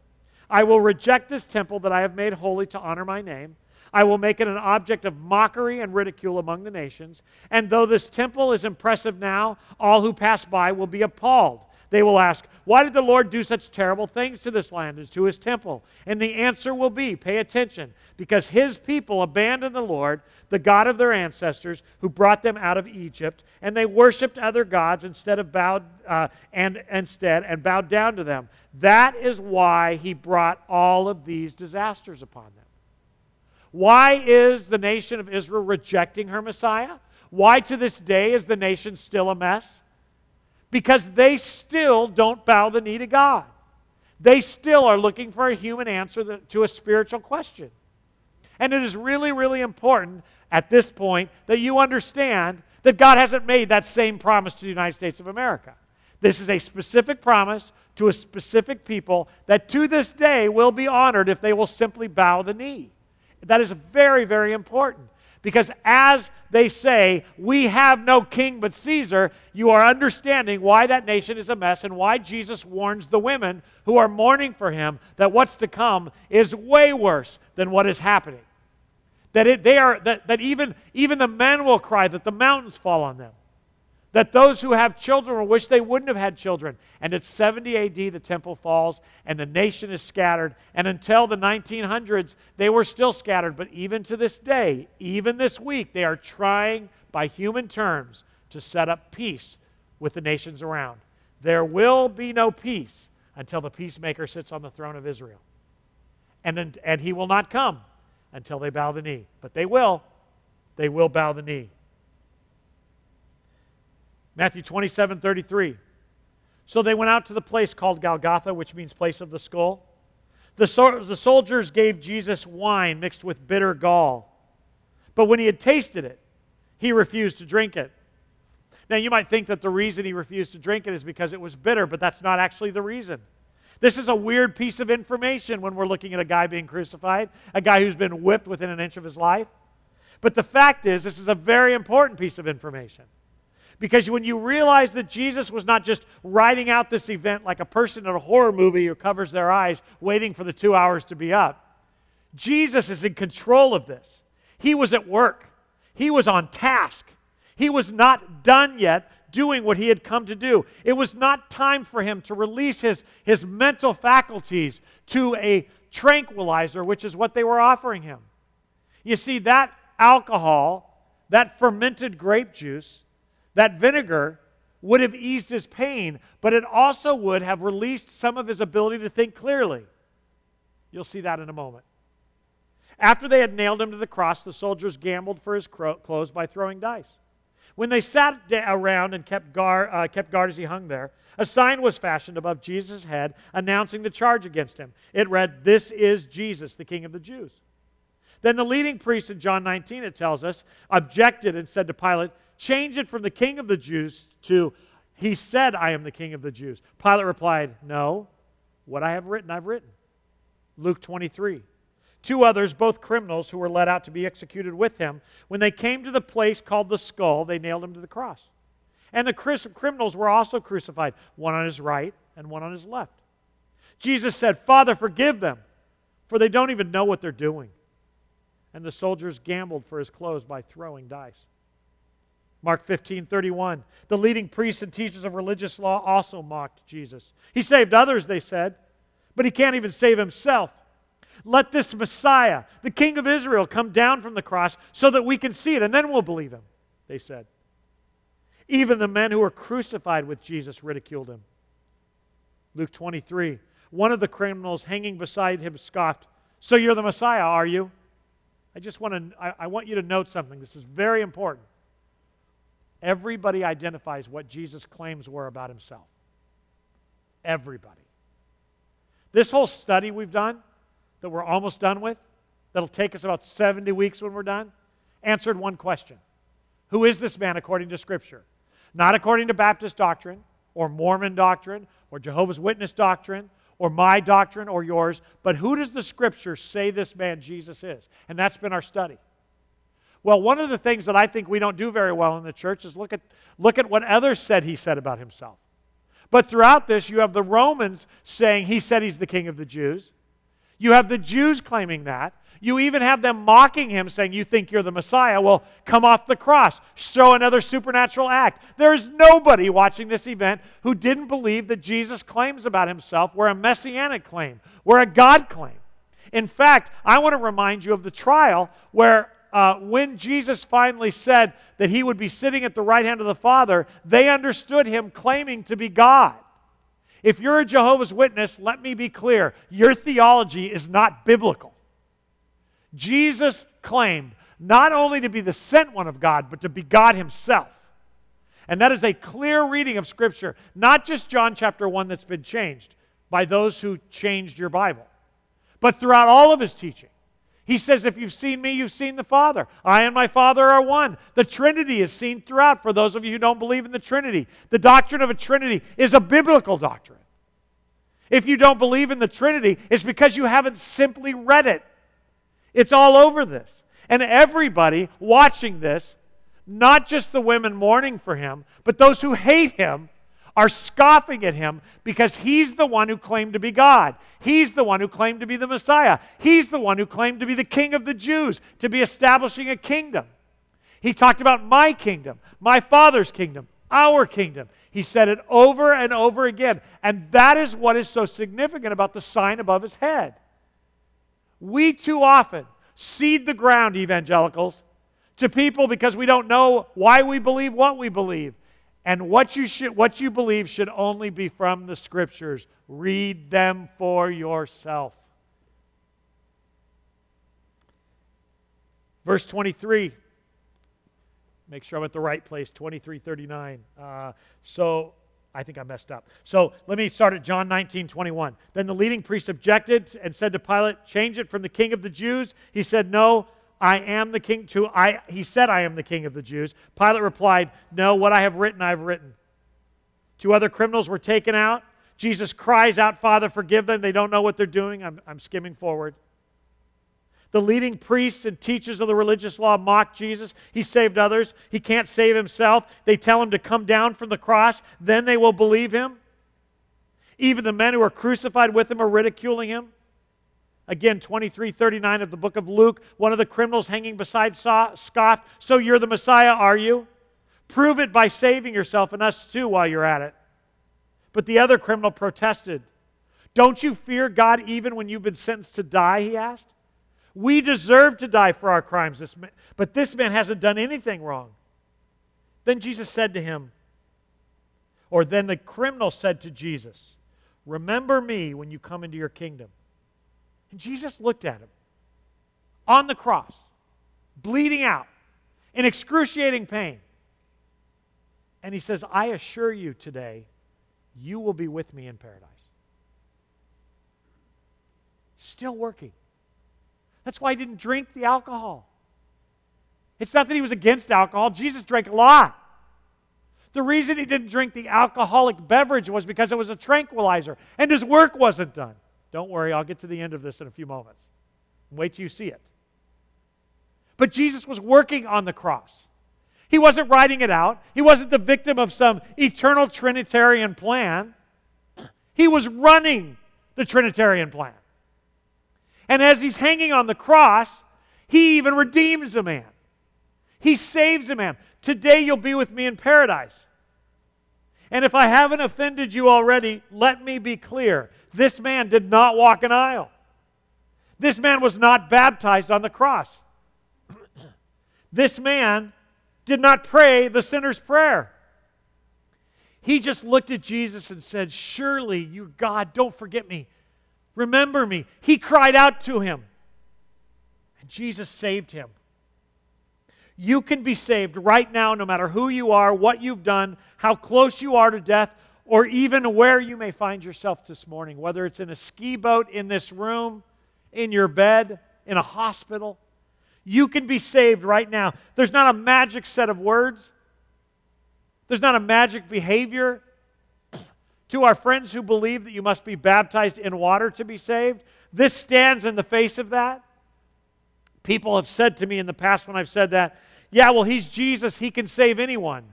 I will reject this temple that I have made holy to honor my name I will make it an object of mockery and ridicule among the nations. And though this temple is impressive now, all who pass by will be appalled. They will ask, Why did the Lord do such terrible things to this land and to his temple? And the answer will be, Pay attention, because his people abandoned the Lord, the God of their ancestors, who brought them out of Egypt, and they worshipped other gods instead of bowed uh, and instead and bowed down to them. That is why he brought all of these disasters upon them. Why is the nation of Israel rejecting her Messiah? Why to this day is the nation still a mess? Because they still don't bow the knee to God. They still are looking for a human answer to a spiritual question. And it is really, really important at this point that you understand that God hasn't made that same promise to the United States of America. This is a specific promise to a specific people that to this day will be honored if they will simply bow the knee. That is very, very important. Because as they say, we have no king but Caesar, you are understanding why that nation is a mess and why Jesus warns the women who are mourning for him that what's to come is way worse than what is happening. That, it, they are, that, that even, even the men will cry that the mountains fall on them. That those who have children will wish they wouldn't have had children. And at 70 AD, the temple falls and the nation is scattered. And until the 1900s, they were still scattered. But even to this day, even this week, they are trying by human terms to set up peace with the nations around. There will be no peace until the peacemaker sits on the throne of Israel. And, and he will not come until they bow the knee. But they will. They will bow the knee. Matthew 27 33. So they went out to the place called Golgotha, which means place of the skull. The, so- the soldiers gave Jesus wine mixed with bitter gall. But when he had tasted it, he refused to drink it. Now, you might think that the reason he refused to drink it is because it was bitter, but that's not actually the reason. This is a weird piece of information when we're looking at a guy being crucified, a guy who's been whipped within an inch of his life. But the fact is, this is a very important piece of information. Because when you realize that Jesus was not just writing out this event like a person in a horror movie who covers their eyes waiting for the two hours to be up, Jesus is in control of this. He was at work, he was on task, he was not done yet doing what he had come to do. It was not time for him to release his, his mental faculties to a tranquilizer, which is what they were offering him. You see, that alcohol, that fermented grape juice, that vinegar would have eased his pain, but it also would have released some of his ability to think clearly. You'll see that in a moment. After they had nailed him to the cross, the soldiers gambled for his clothes by throwing dice. When they sat around and kept guard, uh, kept guard as he hung there, a sign was fashioned above Jesus' head announcing the charge against him. It read, This is Jesus, the King of the Jews. Then the leading priest in John 19, it tells us, objected and said to Pilate, Change it from the King of the Jews to, He said, I am the King of the Jews. Pilate replied, No, what I have written, I've written. Luke 23. Two others, both criminals who were led out to be executed with him, when they came to the place called the skull, they nailed him to the cross. And the criminals were also crucified, one on his right and one on his left. Jesus said, Father, forgive them, for they don't even know what they're doing. And the soldiers gambled for his clothes by throwing dice. Mark 15, 31. The leading priests and teachers of religious law also mocked Jesus. He saved others, they said, but he can't even save himself. Let this Messiah, the King of Israel, come down from the cross so that we can see it, and then we'll believe him, they said. Even the men who were crucified with Jesus ridiculed him. Luke 23. One of the criminals hanging beside him scoffed, So you're the Messiah, are you? I just want to, I, I want you to note something. This is very important. Everybody identifies what Jesus' claims were about himself. Everybody. This whole study we've done that we're almost done with, that'll take us about 70 weeks when we're done, answered one question Who is this man according to Scripture? Not according to Baptist doctrine or Mormon doctrine or Jehovah's Witness doctrine or my doctrine or yours, but who does the Scripture say this man Jesus is? And that's been our study. Well, one of the things that I think we don't do very well in the church is look at, look at what others said he said about himself. But throughout this, you have the Romans saying he said he's the king of the Jews. You have the Jews claiming that. You even have them mocking him, saying, You think you're the Messiah? Well, come off the cross. Show another supernatural act. There is nobody watching this event who didn't believe that Jesus' claims about himself were a messianic claim, were a God claim. In fact, I want to remind you of the trial where uh, when Jesus finally said that he would be sitting at the right hand of the Father, they understood him claiming to be God. If you're a Jehovah's Witness, let me be clear your theology is not biblical. Jesus claimed not only to be the sent one of God, but to be God himself. And that is a clear reading of Scripture, not just John chapter 1 that's been changed by those who changed your Bible, but throughout all of his teaching. He says, If you've seen me, you've seen the Father. I and my Father are one. The Trinity is seen throughout for those of you who don't believe in the Trinity. The doctrine of a Trinity is a biblical doctrine. If you don't believe in the Trinity, it's because you haven't simply read it. It's all over this. And everybody watching this, not just the women mourning for him, but those who hate him, are scoffing at him because he's the one who claimed to be God. He's the one who claimed to be the Messiah. He's the one who claimed to be the King of the Jews, to be establishing a kingdom. He talked about my kingdom, my Father's kingdom, our kingdom. He said it over and over again. And that is what is so significant about the sign above his head. We too often cede the ground, evangelicals, to people because we don't know why we believe what we believe. And what you, should, what you believe should only be from the scriptures. Read them for yourself. Verse 23. Make sure I'm at the right place. 2339. Uh, so I think I messed up. So let me start at John 19, 21. Then the leading priests objected and said to Pilate, Change it from the king of the Jews. He said, No, I am the king. To I, he said, I am the king of the Jews. Pilate replied, No, what I have written, I have written. Two other criminals were taken out. Jesus cries out, Father, forgive them. They don't know what they're doing. I'm, I'm skimming forward. The leading priests and teachers of the religious law mock Jesus. He saved others. He can't save himself. They tell him to come down from the cross, then they will believe him. Even the men who are crucified with him are ridiculing him. Again, 2339 of the book of Luke, one of the criminals hanging beside Saul scoffed, So you're the Messiah, are you? Prove it by saving yourself and us too while you're at it. But the other criminal protested. Don't you fear God even when you've been sentenced to die? He asked. We deserve to die for our crimes, this man, but this man hasn't done anything wrong. Then Jesus said to him, or then the criminal said to Jesus, Remember me when you come into your kingdom. And Jesus looked at him on the cross, bleeding out, in excruciating pain. And he says, I assure you today, you will be with me in paradise. Still working. That's why he didn't drink the alcohol. It's not that he was against alcohol, Jesus drank a lot. The reason he didn't drink the alcoholic beverage was because it was a tranquilizer and his work wasn't done. Don't worry, I'll get to the end of this in a few moments. Wait till you see it. But Jesus was working on the cross. He wasn't writing it out, he wasn't the victim of some eternal Trinitarian plan. He was running the Trinitarian plan. And as he's hanging on the cross, he even redeems a man. He saves a man. Today you'll be with me in paradise. And if I haven't offended you already, let me be clear. This man did not walk an aisle. This man was not baptized on the cross. (clears throat) this man did not pray the sinner's prayer. He just looked at Jesus and said, Surely you, God, don't forget me. Remember me. He cried out to him, and Jesus saved him. You can be saved right now, no matter who you are, what you've done, how close you are to death, or even where you may find yourself this morning, whether it's in a ski boat, in this room, in your bed, in a hospital. You can be saved right now. There's not a magic set of words, there's not a magic behavior. To our friends who believe that you must be baptized in water to be saved, this stands in the face of that. People have said to me in the past when I've said that, yeah, well, he's Jesus, he can save anyone.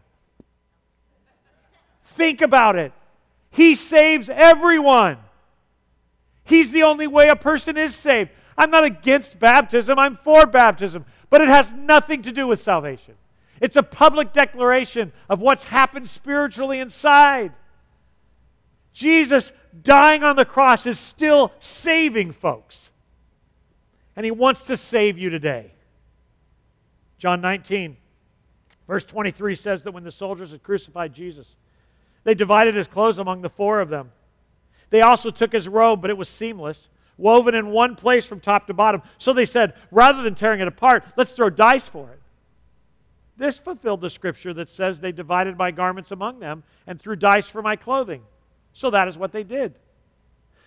Think about it. He saves everyone. He's the only way a person is saved. I'm not against baptism, I'm for baptism, but it has nothing to do with salvation. It's a public declaration of what's happened spiritually inside. Jesus dying on the cross is still saving folks. And he wants to save you today. John 19, verse 23 says that when the soldiers had crucified Jesus, they divided his clothes among the four of them. They also took his robe, but it was seamless, woven in one place from top to bottom. So they said, rather than tearing it apart, let's throw dice for it. This fulfilled the scripture that says they divided my garments among them and threw dice for my clothing. So that is what they did.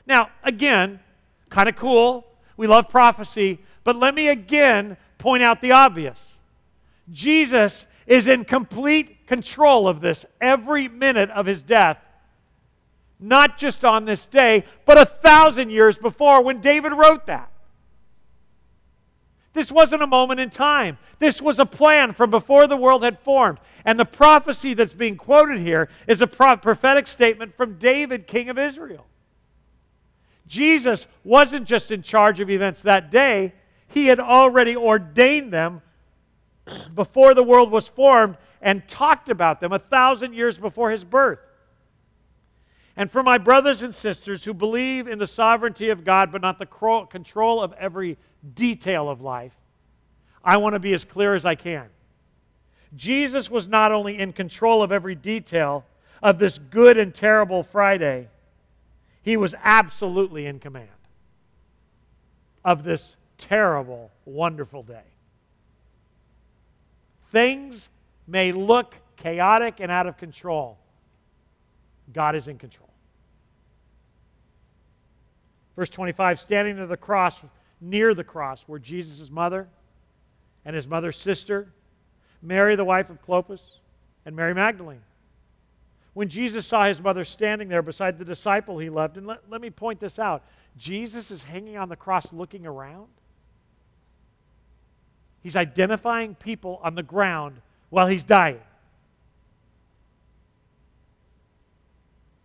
Now, again, kind of cool. We love prophecy, but let me again point out the obvious. Jesus is in complete control of this every minute of his death, not just on this day, but a thousand years before when David wrote that. This wasn't a moment in time. This was a plan from before the world had formed. And the prophecy that's being quoted here is a prophetic statement from David, king of Israel. Jesus wasn't just in charge of events that day, he had already ordained them (clears throat) before the world was formed and talked about them a thousand years before his birth. And for my brothers and sisters who believe in the sovereignty of God but not the control of every detail of life, I want to be as clear as I can. Jesus was not only in control of every detail of this good and terrible Friday, he was absolutely in command of this terrible, wonderful day. Things may look chaotic and out of control. God is in control. Verse 25 standing to the cross, near the cross, were Jesus' mother and his mother's sister, Mary, the wife of Clopas, and Mary Magdalene. When Jesus saw his mother standing there beside the disciple he loved, and let, let me point this out Jesus is hanging on the cross looking around. He's identifying people on the ground while he's dying.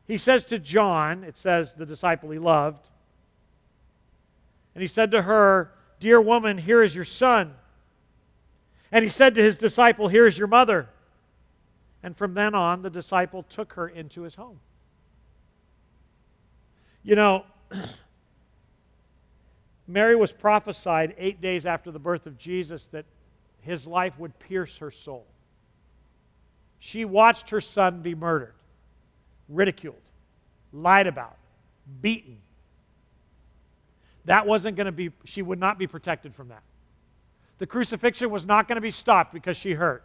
He says to John, it says the disciple he loved, and he said to her, Dear woman, here is your son. And he said to his disciple, Here is your mother. And from then on, the disciple took her into his home. You know, (clears throat) Mary was prophesied eight days after the birth of Jesus that his life would pierce her soul. She watched her son be murdered, ridiculed, lied about, beaten. That wasn't going to be, she would not be protected from that. The crucifixion was not going to be stopped because she hurt,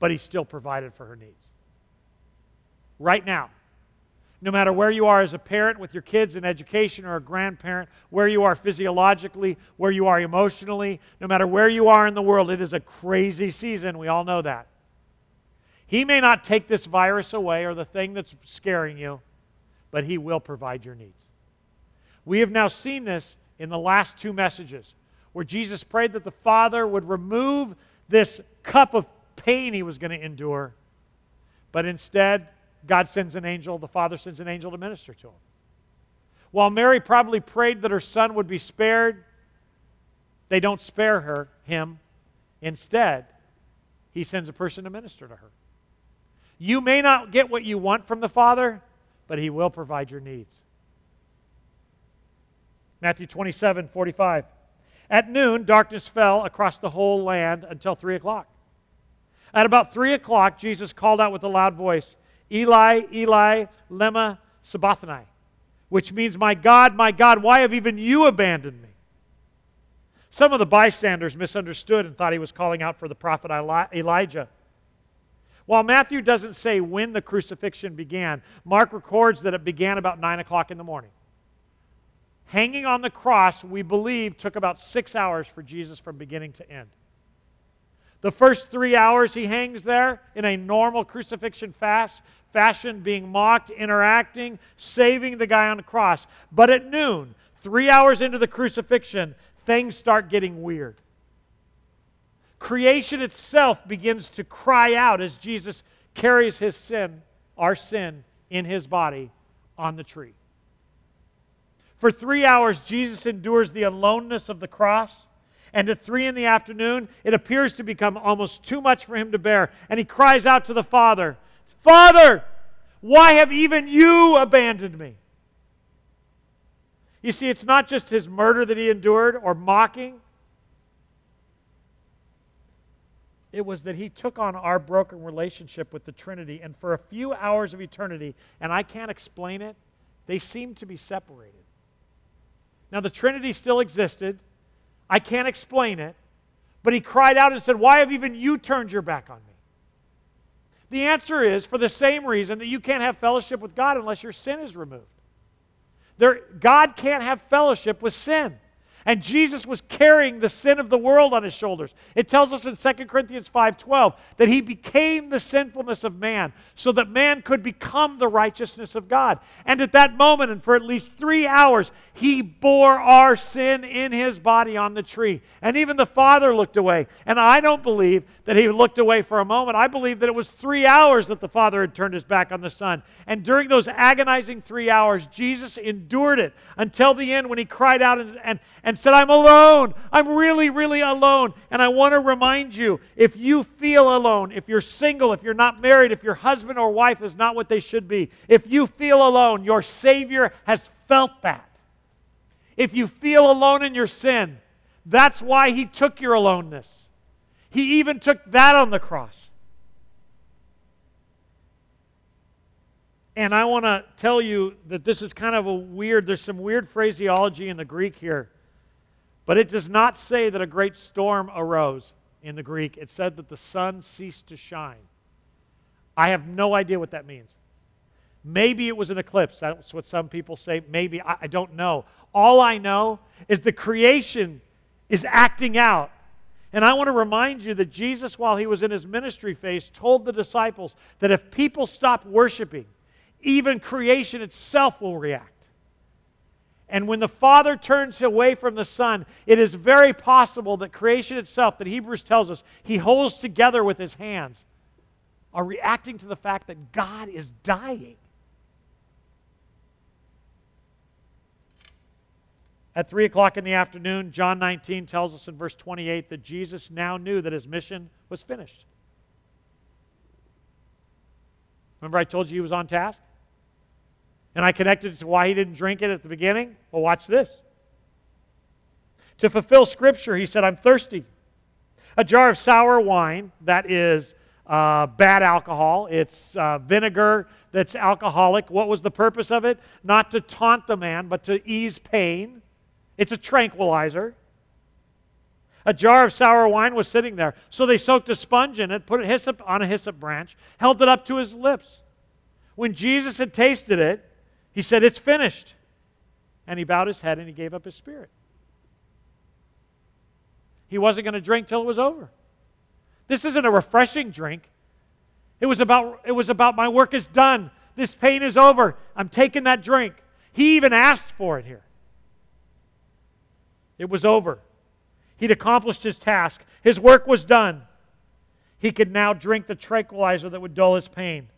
but he still provided for her needs. Right now, no matter where you are as a parent with your kids in education or a grandparent, where you are physiologically, where you are emotionally, no matter where you are in the world, it is a crazy season. We all know that. He may not take this virus away or the thing that's scaring you, but He will provide your needs. We have now seen this in the last two messages where Jesus prayed that the Father would remove this cup of pain he was going to endure, but instead, God sends an angel, the Father sends an angel to minister to him. While Mary probably prayed that her son would be spared, they don't spare her, him. Instead, he sends a person to minister to her. You may not get what you want from the Father, but he will provide your needs. Matthew 27 45. At noon, darkness fell across the whole land until 3 o'clock. At about 3 o'clock, Jesus called out with a loud voice, Eli, Eli, lema sabachthani, which means, My God, my God, why have even you abandoned me? Some of the bystanders misunderstood and thought he was calling out for the prophet Elijah. While Matthew doesn't say when the crucifixion began, Mark records that it began about 9 o'clock in the morning. Hanging on the cross, we believe, took about six hours for Jesus from beginning to end. The first three hours he hangs there in a normal crucifixion fast, fashion, being mocked, interacting, saving the guy on the cross. But at noon, three hours into the crucifixion, things start getting weird. Creation itself begins to cry out as Jesus carries his sin, our sin, in his body on the tree. For three hours, Jesus endures the aloneness of the cross. And at three in the afternoon, it appears to become almost too much for him to bear. And he cries out to the Father, Father, why have even you abandoned me? You see, it's not just his murder that he endured or mocking, it was that he took on our broken relationship with the Trinity. And for a few hours of eternity, and I can't explain it, they seemed to be separated. Now, the Trinity still existed. I can't explain it. But he cried out and said, Why have even you turned your back on me? The answer is for the same reason that you can't have fellowship with God unless your sin is removed. There, God can't have fellowship with sin. And Jesus was carrying the sin of the world on his shoulders. It tells us in 2 Corinthians 5:12 that he became the sinfulness of man so that man could become the righteousness of God. And at that moment and for at least 3 hours he bore our sin in his body on the tree. And even the Father looked away. And I don't believe that he looked away for a moment. I believe that it was 3 hours that the Father had turned his back on the Son. And during those agonizing 3 hours Jesus endured it until the end when he cried out and and, and said, I'm alone. I'm really, really alone. And I want to remind you if you feel alone, if you're single, if you're not married, if your husband or wife is not what they should be, if you feel alone, your Savior has felt that. If you feel alone in your sin, that's why He took your aloneness. He even took that on the cross. And I want to tell you that this is kind of a weird, there's some weird phraseology in the Greek here. But it does not say that a great storm arose in the Greek. It said that the sun ceased to shine. I have no idea what that means. Maybe it was an eclipse. That's what some people say. Maybe. I, I don't know. All I know is the creation is acting out. And I want to remind you that Jesus, while he was in his ministry phase, told the disciples that if people stop worshiping, even creation itself will react. And when the Father turns away from the Son, it is very possible that creation itself, that Hebrews tells us, he holds together with his hands, are reacting to the fact that God is dying. At 3 o'clock in the afternoon, John 19 tells us in verse 28 that Jesus now knew that his mission was finished. Remember, I told you he was on task? And I connected it to why he didn't drink it at the beginning? Well, watch this. To fulfill Scripture, he said, I'm thirsty. A jar of sour wine, that is uh, bad alcohol, it's uh, vinegar that's alcoholic. What was the purpose of it? Not to taunt the man, but to ease pain. It's a tranquilizer. A jar of sour wine was sitting there. So they soaked a sponge in it, put a hyssop on a hyssop branch, held it up to his lips. When Jesus had tasted it, he said, It's finished. And he bowed his head and he gave up his spirit. He wasn't going to drink till it was over. This isn't a refreshing drink. It was about it was about my work is done. This pain is over. I'm taking that drink. He even asked for it here. It was over. He'd accomplished his task. His work was done. He could now drink the tranquilizer that would dull his pain.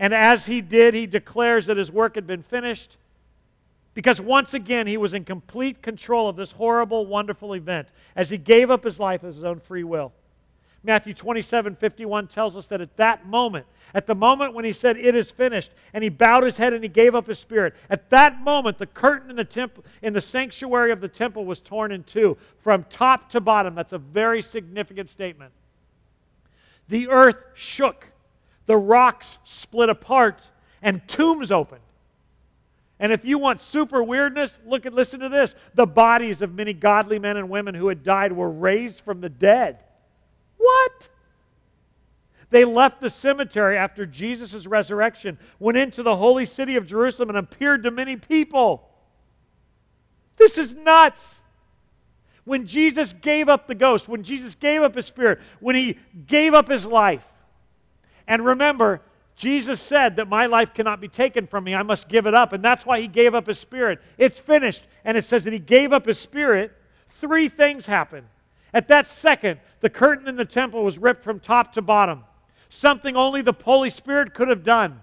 And as he did, he declares that his work had been finished because once again he was in complete control of this horrible, wonderful event as he gave up his life of his own free will. Matthew 27 51 tells us that at that moment, at the moment when he said, It is finished, and he bowed his head and he gave up his spirit, at that moment, the curtain in the, temple, in the sanctuary of the temple was torn in two from top to bottom. That's a very significant statement. The earth shook, the rocks split apart, and tombs opened. And if you want super weirdness, look at listen to this. The bodies of many godly men and women who had died were raised from the dead. What? They left the cemetery after Jesus' resurrection, went into the holy city of Jerusalem, and appeared to many people. This is nuts. When Jesus gave up the ghost, when Jesus gave up his spirit, when he gave up his life, and remember, Jesus said that my life cannot be taken from me. I must give it up. And that's why he gave up his spirit. It's finished. And it says that he gave up his spirit. Three things happened. At that second, the curtain in the temple was ripped from top to bottom, something only the Holy Spirit could have done.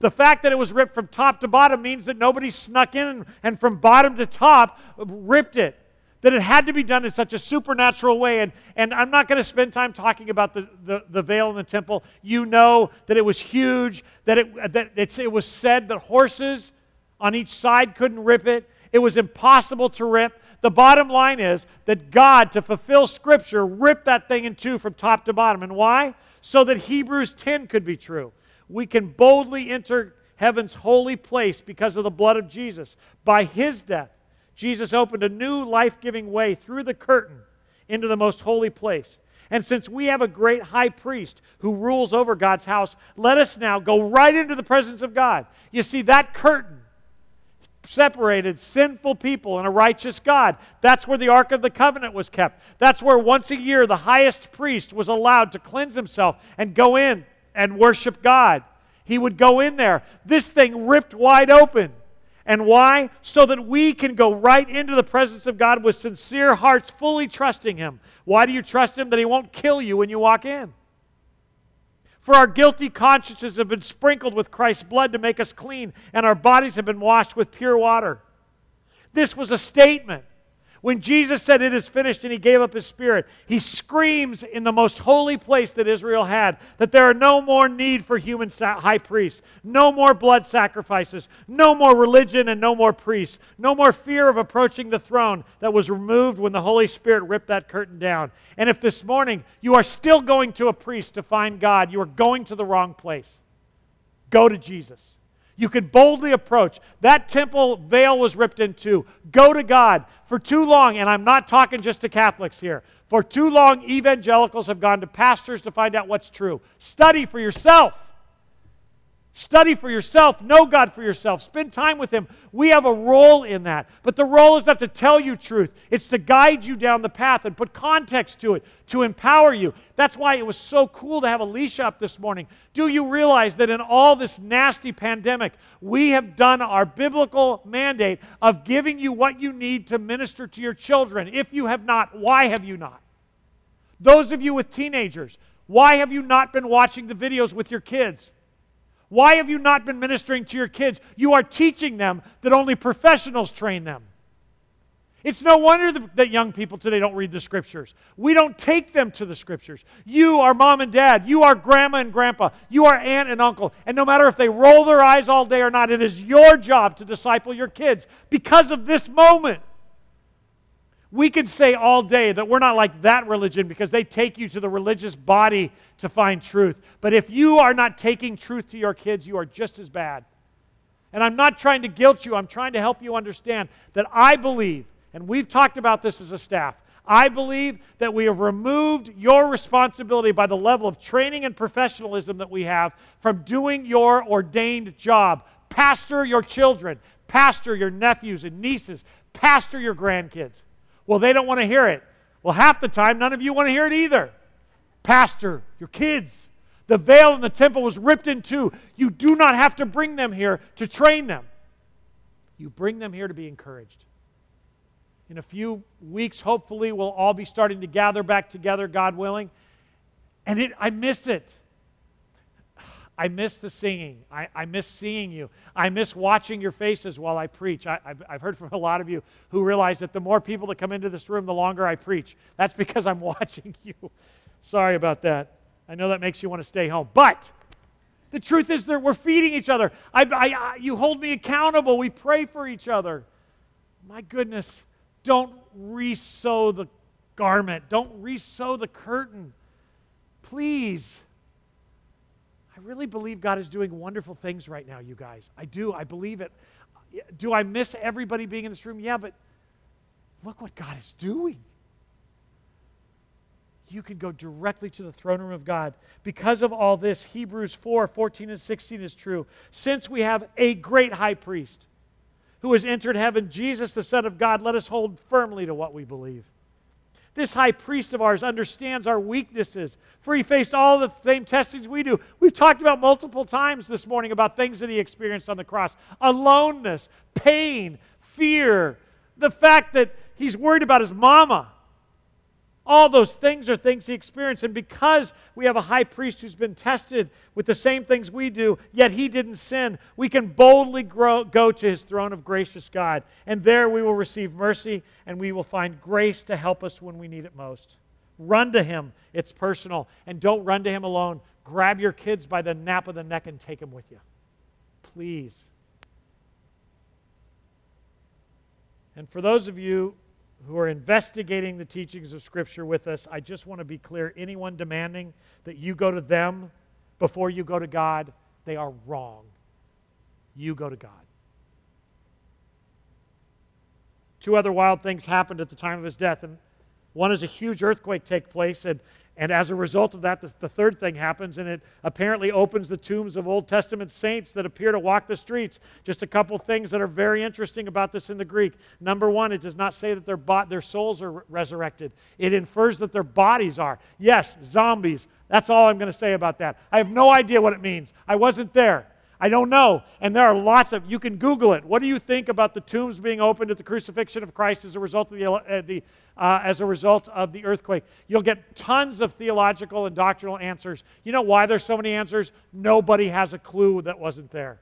The fact that it was ripped from top to bottom means that nobody snuck in and from bottom to top ripped it. That it had to be done in such a supernatural way. And, and I'm not going to spend time talking about the, the, the, veil in the temple. You know that it was huge, that, it, that it was said that horses on each side couldn't rip it. It was impossible to rip. The bottom line is that God, to fulfill Scripture, ripped that thing in two from top to bottom. And why? So that Hebrews 10 could be true. We can boldly enter heaven's holy place because of the blood of Jesus. By his death, Jesus opened a new life giving way through the curtain into the most holy place. And since we have a great high priest who rules over God's house, let us now go right into the presence of God. You see, that curtain separated sinful people and a righteous God. That's where the Ark of the Covenant was kept. That's where once a year the highest priest was allowed to cleanse himself and go in and worship God. He would go in there. This thing ripped wide open. And why? So that we can go right into the presence of God with sincere hearts, fully trusting Him. Why do you trust Him? That He won't kill you when you walk in. For our guilty consciences have been sprinkled with Christ's blood to make us clean, and our bodies have been washed with pure water. This was a statement. When Jesus said, It is finished, and he gave up his spirit, he screams in the most holy place that Israel had that there are no more need for human high priests, no more blood sacrifices, no more religion, and no more priests, no more fear of approaching the throne that was removed when the Holy Spirit ripped that curtain down. And if this morning you are still going to a priest to find God, you are going to the wrong place. Go to Jesus. You can boldly approach. That temple veil was ripped in two. Go to God. For too long, and I'm not talking just to Catholics here, for too long, evangelicals have gone to pastors to find out what's true. Study for yourself. Study for yourself. Know God for yourself. Spend time with Him. We have a role in that. But the role is not to tell you truth, it's to guide you down the path and put context to it, to empower you. That's why it was so cool to have Alicia up this morning. Do you realize that in all this nasty pandemic, we have done our biblical mandate of giving you what you need to minister to your children? If you have not, why have you not? Those of you with teenagers, why have you not been watching the videos with your kids? Why have you not been ministering to your kids? You are teaching them that only professionals train them. It's no wonder that young people today don't read the scriptures. We don't take them to the scriptures. You are mom and dad. You are grandma and grandpa. You are aunt and uncle. And no matter if they roll their eyes all day or not, it is your job to disciple your kids because of this moment. We could say all day that we're not like that religion because they take you to the religious body to find truth. But if you are not taking truth to your kids, you are just as bad. And I'm not trying to guilt you, I'm trying to help you understand that I believe, and we've talked about this as a staff, I believe that we have removed your responsibility by the level of training and professionalism that we have from doing your ordained job. Pastor your children, pastor your nephews and nieces, pastor your grandkids. Well, they don't want to hear it. Well, half the time, none of you want to hear it either. Pastor, your kids. The veil in the temple was ripped in two. You do not have to bring them here to train them. You bring them here to be encouraged. In a few weeks, hopefully, we'll all be starting to gather back together, God willing. And it, I miss it. I miss the singing. I, I, miss seeing you. I miss watching your faces while I preach. I, have I've heard from a lot of you who realize that the more people that come into this room, the longer I preach. That's because I'm (laughs) watching you. Sorry about that. I know that makes you want to stay home. But the truth is that we're feeding each other. I, I, you hold me accountable. We pray for each other. My goodness, don't re-sew the garment. Don't re-sew the curtain. Please. I really believe God is doing wonderful things right now, you guys. I do. I believe it. Do I miss everybody being in this room? Yeah, but look what God is doing. You can go directly to the throne room of God. Because of all this, Hebrews 4 14 and 16 is true. Since we have a great high priest who has entered heaven, Jesus, the Son of God, let us hold firmly to what we believe. This high priest of ours understands our weaknesses, for he faced all the same testings we do. We've talked about multiple times this morning about things that he experienced on the cross aloneness, pain, fear, the fact that he's worried about his mama all those things are things he experienced. And because we have a high priest who's been tested with the same things we do, yet he didn't sin, we can boldly grow, go to his throne of gracious God. And there we will receive mercy and we will find grace to help us when we need it most. Run to him, it's personal. And don't run to him alone. Grab your kids by the nape of the neck and take them with you. Please. And for those of you who are investigating the teachings of Scripture with us, I just want to be clear anyone demanding that you go to them before you go to God, they are wrong. You go to God. Two other wild things happened at the time of his death, and one is a huge earthquake take place, and and as a result of that, the, the, third thing happens, and it apparently opens the tombs of Old Testament saints that appear to walk the streets. Just a couple things that are very interesting about this in the Greek. Number one, it does not say that their, bo- their souls are re- resurrected, it infers that their bodies are. Yes, zombies. That's all I'm going to say about that. I have no idea what it means. I wasn't there. I don't know. And there are lots of, you can Google it. What do you think about the tombs being opened at the crucifixion of Christ as a result of the, uh, the uh, as a result of the earthquake? You'll get tons of theological and doctrinal answers. You know why there's so many answers? Nobody has a clue that wasn't there.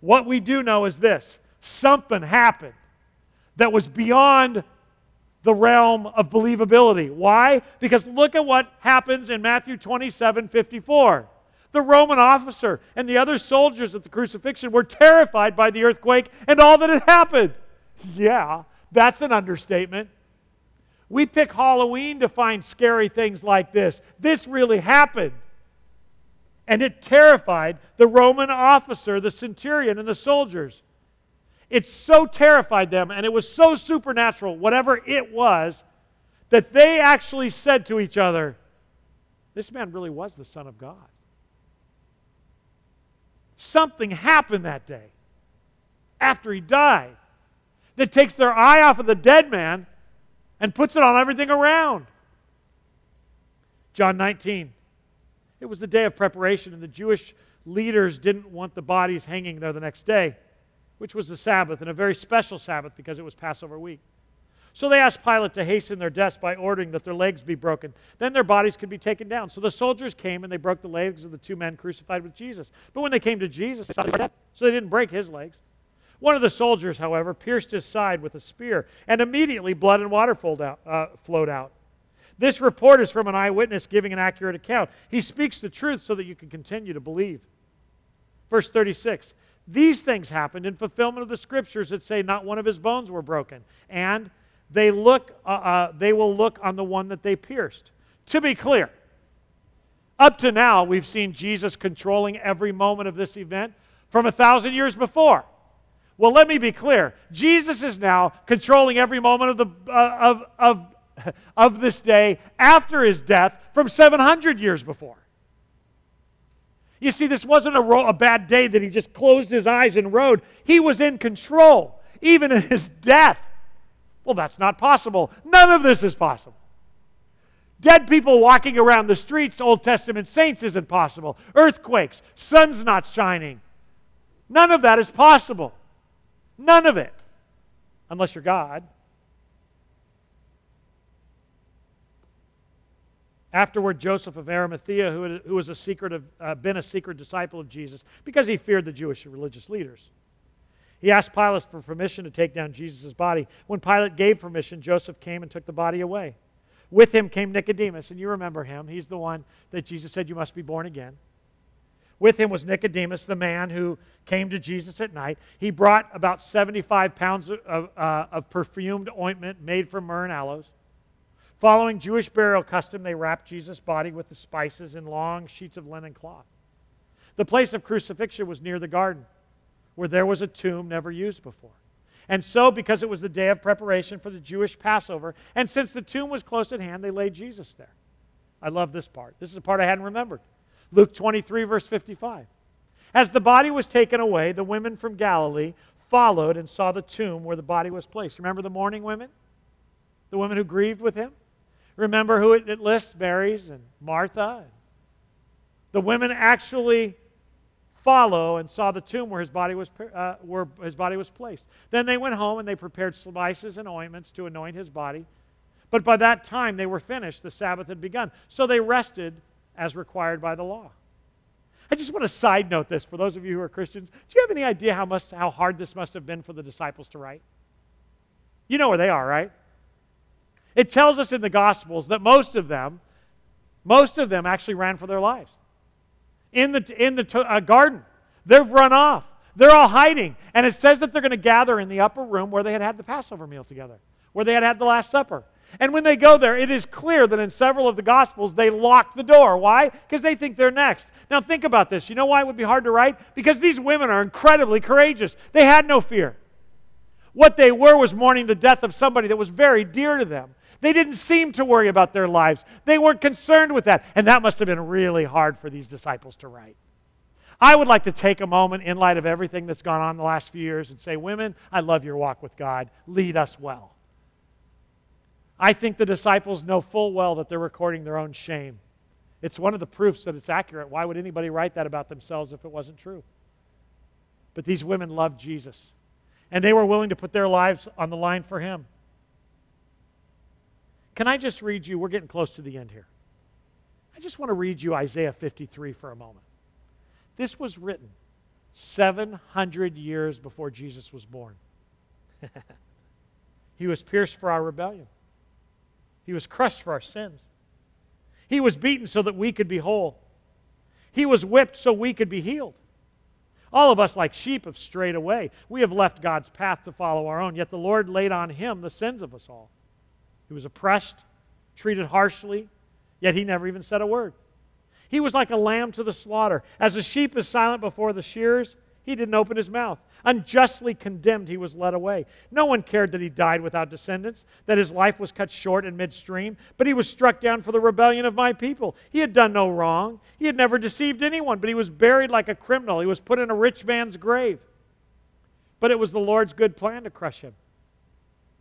What we do know is this something happened that was beyond the realm of believability. Why? Because look at what happens in Matthew 27 54. The Roman officer and the other soldiers at the crucifixion were terrified by the earthquake and all that had happened. Yeah, that's an understatement. We pick Halloween to find scary things like this. This really happened. And it terrified the Roman officer, the centurion, and the soldiers. It so terrified them, and it was so supernatural, whatever it was, that they actually said to each other, This man really was the Son of God. Something happened that day after he died that takes their eye off of the dead man and puts it on everything around. John 19. It was the day of preparation, and the Jewish leaders didn't want the bodies hanging there the next day, which was the Sabbath, and a very special Sabbath because it was Passover week. So they asked Pilate to hasten their deaths by ordering that their legs be broken. Then their bodies could be taken down. So the soldiers came and they broke the legs of the two men crucified with Jesus. But when they came to Jesus, they. So they didn't break his legs. One of the soldiers, however, pierced his side with a spear, and immediately blood and water out. Uh, flowed out. This report is from an eyewitness giving an accurate account. He speaks the truth so that you can continue to believe. Verse 36 These things happened in fulfillment of the scriptures that say, Not one of his bones were broken. And they, look, uh, uh, they will look on the one that they pierced. To be clear, up to now, we've seen Jesus controlling every moment of this event from a thousand years before. Well, let me be clear. Jesus is now controlling every moment of, the, uh, of, of, of this day after his death from 700 years before. You see, this wasn't a, ro- a bad day that he just closed his eyes and rode. He was in control, even in his death. Well, that's not possible. None of this is possible. Dead people walking around the streets, Old Testament saints, isn't possible. Earthquakes, sun's not shining. None of that is possible. None of it. Unless you're God. Afterward, Joseph of Arimathea, who, who was a secret of, uh, been a secret disciple of Jesus because he feared the Jewish religious leaders. He asked Pilate for permission to take down Jesus' body. When Pilate gave permission, Joseph came and took the body away. With him came Nicodemus, and you remember him. He's the one that Jesus said, You must be born again. With him was Nicodemus, the man who came to Jesus at night. He brought about 75 pounds of, uh, of perfumed ointment made from myrrh and aloes. Following Jewish burial custom, they wrapped Jesus' body with the spices in long sheets of linen cloth. The place of crucifixion was near the garden, where there was a tomb never used before. And so, because it was the day of preparation for the Jewish Passover, and since the tomb was close at hand, they laid Jesus there. I love this part. This is a part I hadn't remembered. Luke 23, verse 55. As the body was taken away, the women from Galilee followed and saw the tomb where the body was placed. Remember the mourning women? The women who grieved with him? Remember who it, it lists? Mary's and Martha. The women actually follow and saw the tomb where his body was uh, where his body was placed. Then they went home and they prepared spices and ointments to anoint his body. But by that time they were finished. The Sabbath had begun. So they rested as required by the law. I just want to side note this for those of you who are Christians. Do you have any idea how, much, how hard this must have been for the disciples to write? You know where they are, right? It tells us in the Gospels that most of them, most of them actually ran for their lives. In the, in the uh, garden, they've run off. They're all hiding. And it says that they're going to gather in the upper room where they had had the Passover meal together, where they had had the Last Supper. And when they go there, it is clear that in several of the Gospels, they lock the door. Why? Because they think they're next. Now, think about this. You know why it would be hard to write? Because these women are incredibly courageous. They had no fear. What they were was mourning the death of somebody that was very dear to them. They didn't seem to worry about their lives, they weren't concerned with that. And that must have been really hard for these disciples to write. I would like to take a moment in light of everything that's gone on the last few years and say, Women, I love your walk with God. Lead us well. I think the disciples know full well that they're recording their own shame. It's one of the proofs that it's accurate. Why would anybody write that about themselves if it wasn't true? But these women loved Jesus, and they were willing to put their lives on the line for him. Can I just read you? We're getting close to the end here. I just want to read you Isaiah 53 for a moment. This was written 700 years before Jesus was born. (laughs) he was pierced for our rebellion. He was crushed for our sins. He was beaten so that we could be whole. He was whipped so we could be healed. All of us, like sheep, have strayed away. We have left God's path to follow our own, yet the Lord laid on him the sins of us all. He was oppressed, treated harshly, yet he never even said a word. He was like a lamb to the slaughter. As a sheep is silent before the shears, He didn't open his mouth. Unjustly condemned, he was led away. No one cared that he died without descendants, that his life was cut short in midstream, but he was struck down for the rebellion of my people. He had done no wrong. He had never deceived anyone, but he was buried like a criminal. He was put in a rich man's grave. But it was the Lord's good plan to crush him.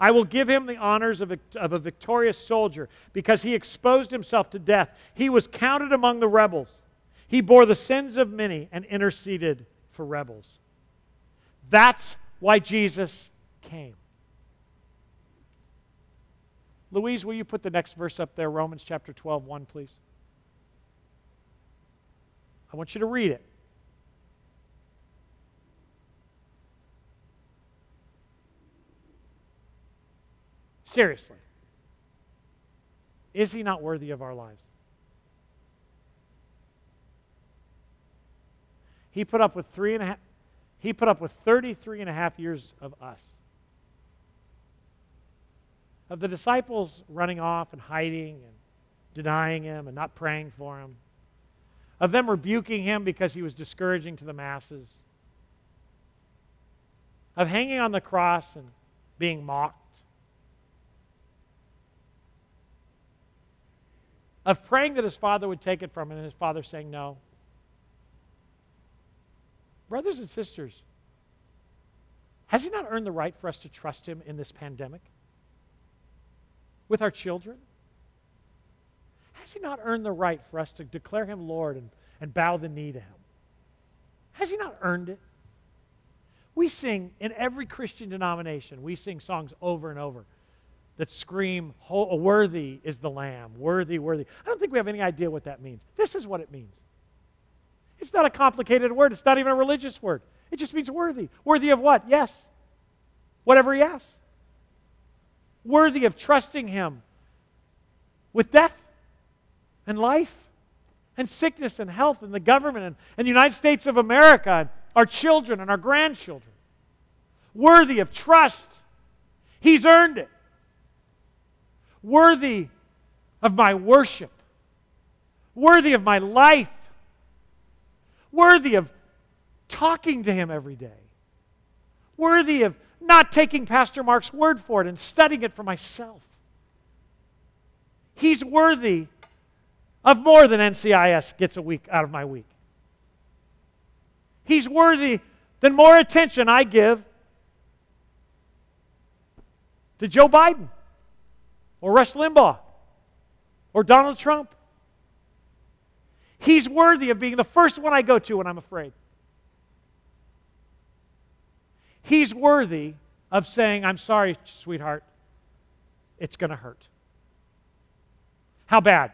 I will give him the honors of a, of a victorious soldier because he exposed himself to death. He was counted among the rebels. He bore the sins of many and interceded for rebels. That's why Jesus came. Louise, will you put the next verse up there, Romans chapter 12, 1, please? I want you to read it. Seriously. Is he not worthy of our lives? He put up with three and a half, he put up with 33 and a half years of us. Of the disciples running off and hiding and denying him and not praying for him. Of them rebuking him because he was discouraging to the masses. Of hanging on the cross and being mocked. Of praying that his father would take it from him and his father saying no. Brothers and sisters, has he not earned the right for us to trust him in this pandemic? With our children? Has he not earned the right for us to declare him Lord and, and bow the knee to him? Has he not earned it? We sing in every Christian denomination, we sing songs over and over that scream, Worthy is the Lamb, worthy, worthy. I don't think we have any idea what that means. This is what it means it's not a complicated word, it's not even a religious word. It just means worthy. Worthy of what? Yes. Whatever he asks. Worthy of trusting him with death and life and sickness and health and the government and, and the United States of America and our children and our grandchildren. Worthy of trust. He's earned it. Worthy of my worship. Worthy of my life worthy of talking to him every day, worthy of not taking Pastor Mark's word for it and studying it for myself. He's worthy of more than NCIS gets a week out of my week. He's worthy than more attention I give to Joe Biden or Rush Limbaugh or Donald Trump He's worthy of being the first one I go to when I'm afraid. He's worthy of saying, I'm sorry, sweetheart, it's going to hurt. How bad?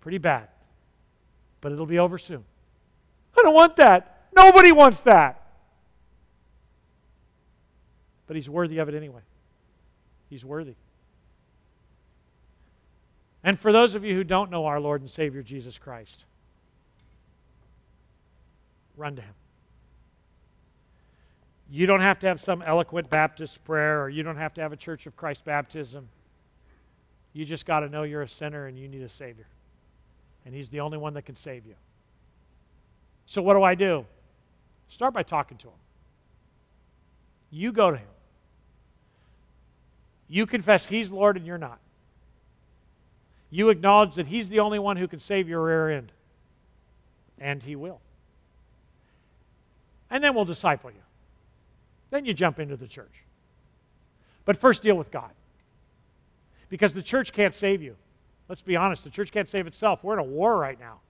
Pretty bad. But it'll be over soon. I don't want that. Nobody wants that. But he's worthy of it anyway. He's worthy. And for those of you who don't know our Lord and Savior Jesus Christ, run to Him. You don't have to have some eloquent Baptist prayer, or you don't have to have a Church of Christ baptism. You just got to know you're a sinner and you need a Savior. And He's the only one that can save you. So, what do I do? Start by talking to Him. You go to Him. You confess He's Lord and you're not. You acknowledge that He's the only one who can save your rear end. And He will and then we'll disciple you. Then you jump into the church. But first, deal with God. Because the church can't save you. Let's be honest, the church can't save itself. We're in a war right now.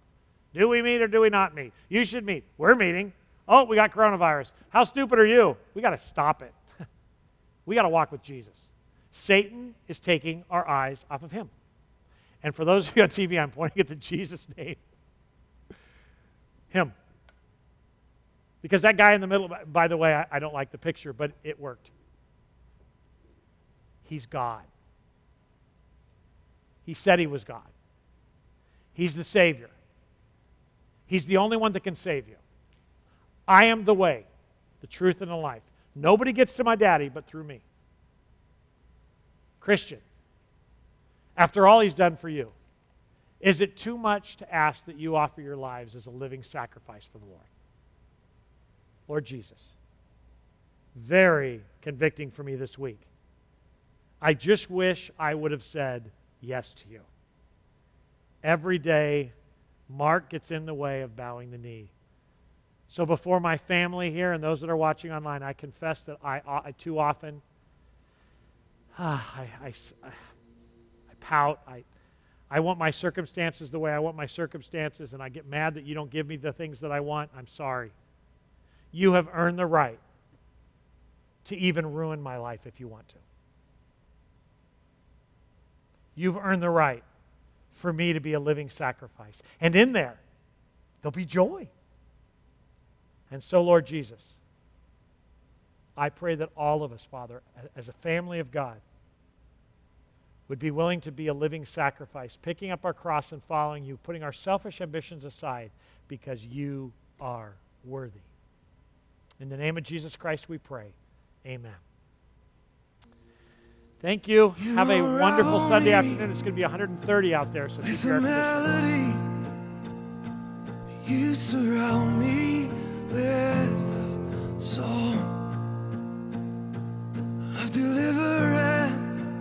Do we meet or do we not meet? You should meet. We're meeting. Oh, we got coronavirus. How stupid are you? We got to stop it. (laughs) we got to walk with Jesus. Satan is taking our eyes off of him. And for those of you on TV, I'm pointing at the Jesus name. Him. Because that guy in the middle, by the way, I, I don't like the picture, but it worked. He's God. He said he was God. He's the Savior. He's the only one that can save you. I am the way, the truth, and the life. Nobody gets to my daddy but through me. Christian, after all he's done for you, is it too much to ask that you offer your lives as a living sacrifice for the Lord? Lord Jesus, very convicting for me this week. I just wish I would have said yes to you. Every day, Mark gets in the way of bowing the knee. So before my family here and those that are watching online, I confess that I, I too often (sighs) I, I, I pout. I, I want my circumstances the way I want my circumstances, and I get mad that you don't give me the things that I want. I'm sorry. You have earned the right to even ruin my life if you want to. You've earned the right for me to be a living sacrifice. And in there, there'll be joy. And so, Lord Jesus, I pray that all of us, Father, as a family of God, would be willing to be a living sacrifice, picking up our cross and following you, putting our selfish ambitions aside because you are worthy. In the name of Jesus Christ, we pray. Amen. Thank you. You Have a wonderful Sunday afternoon. It's going to be 130 out there, so keep your a air conditioning on. melody. You surround me with a song of deliverance.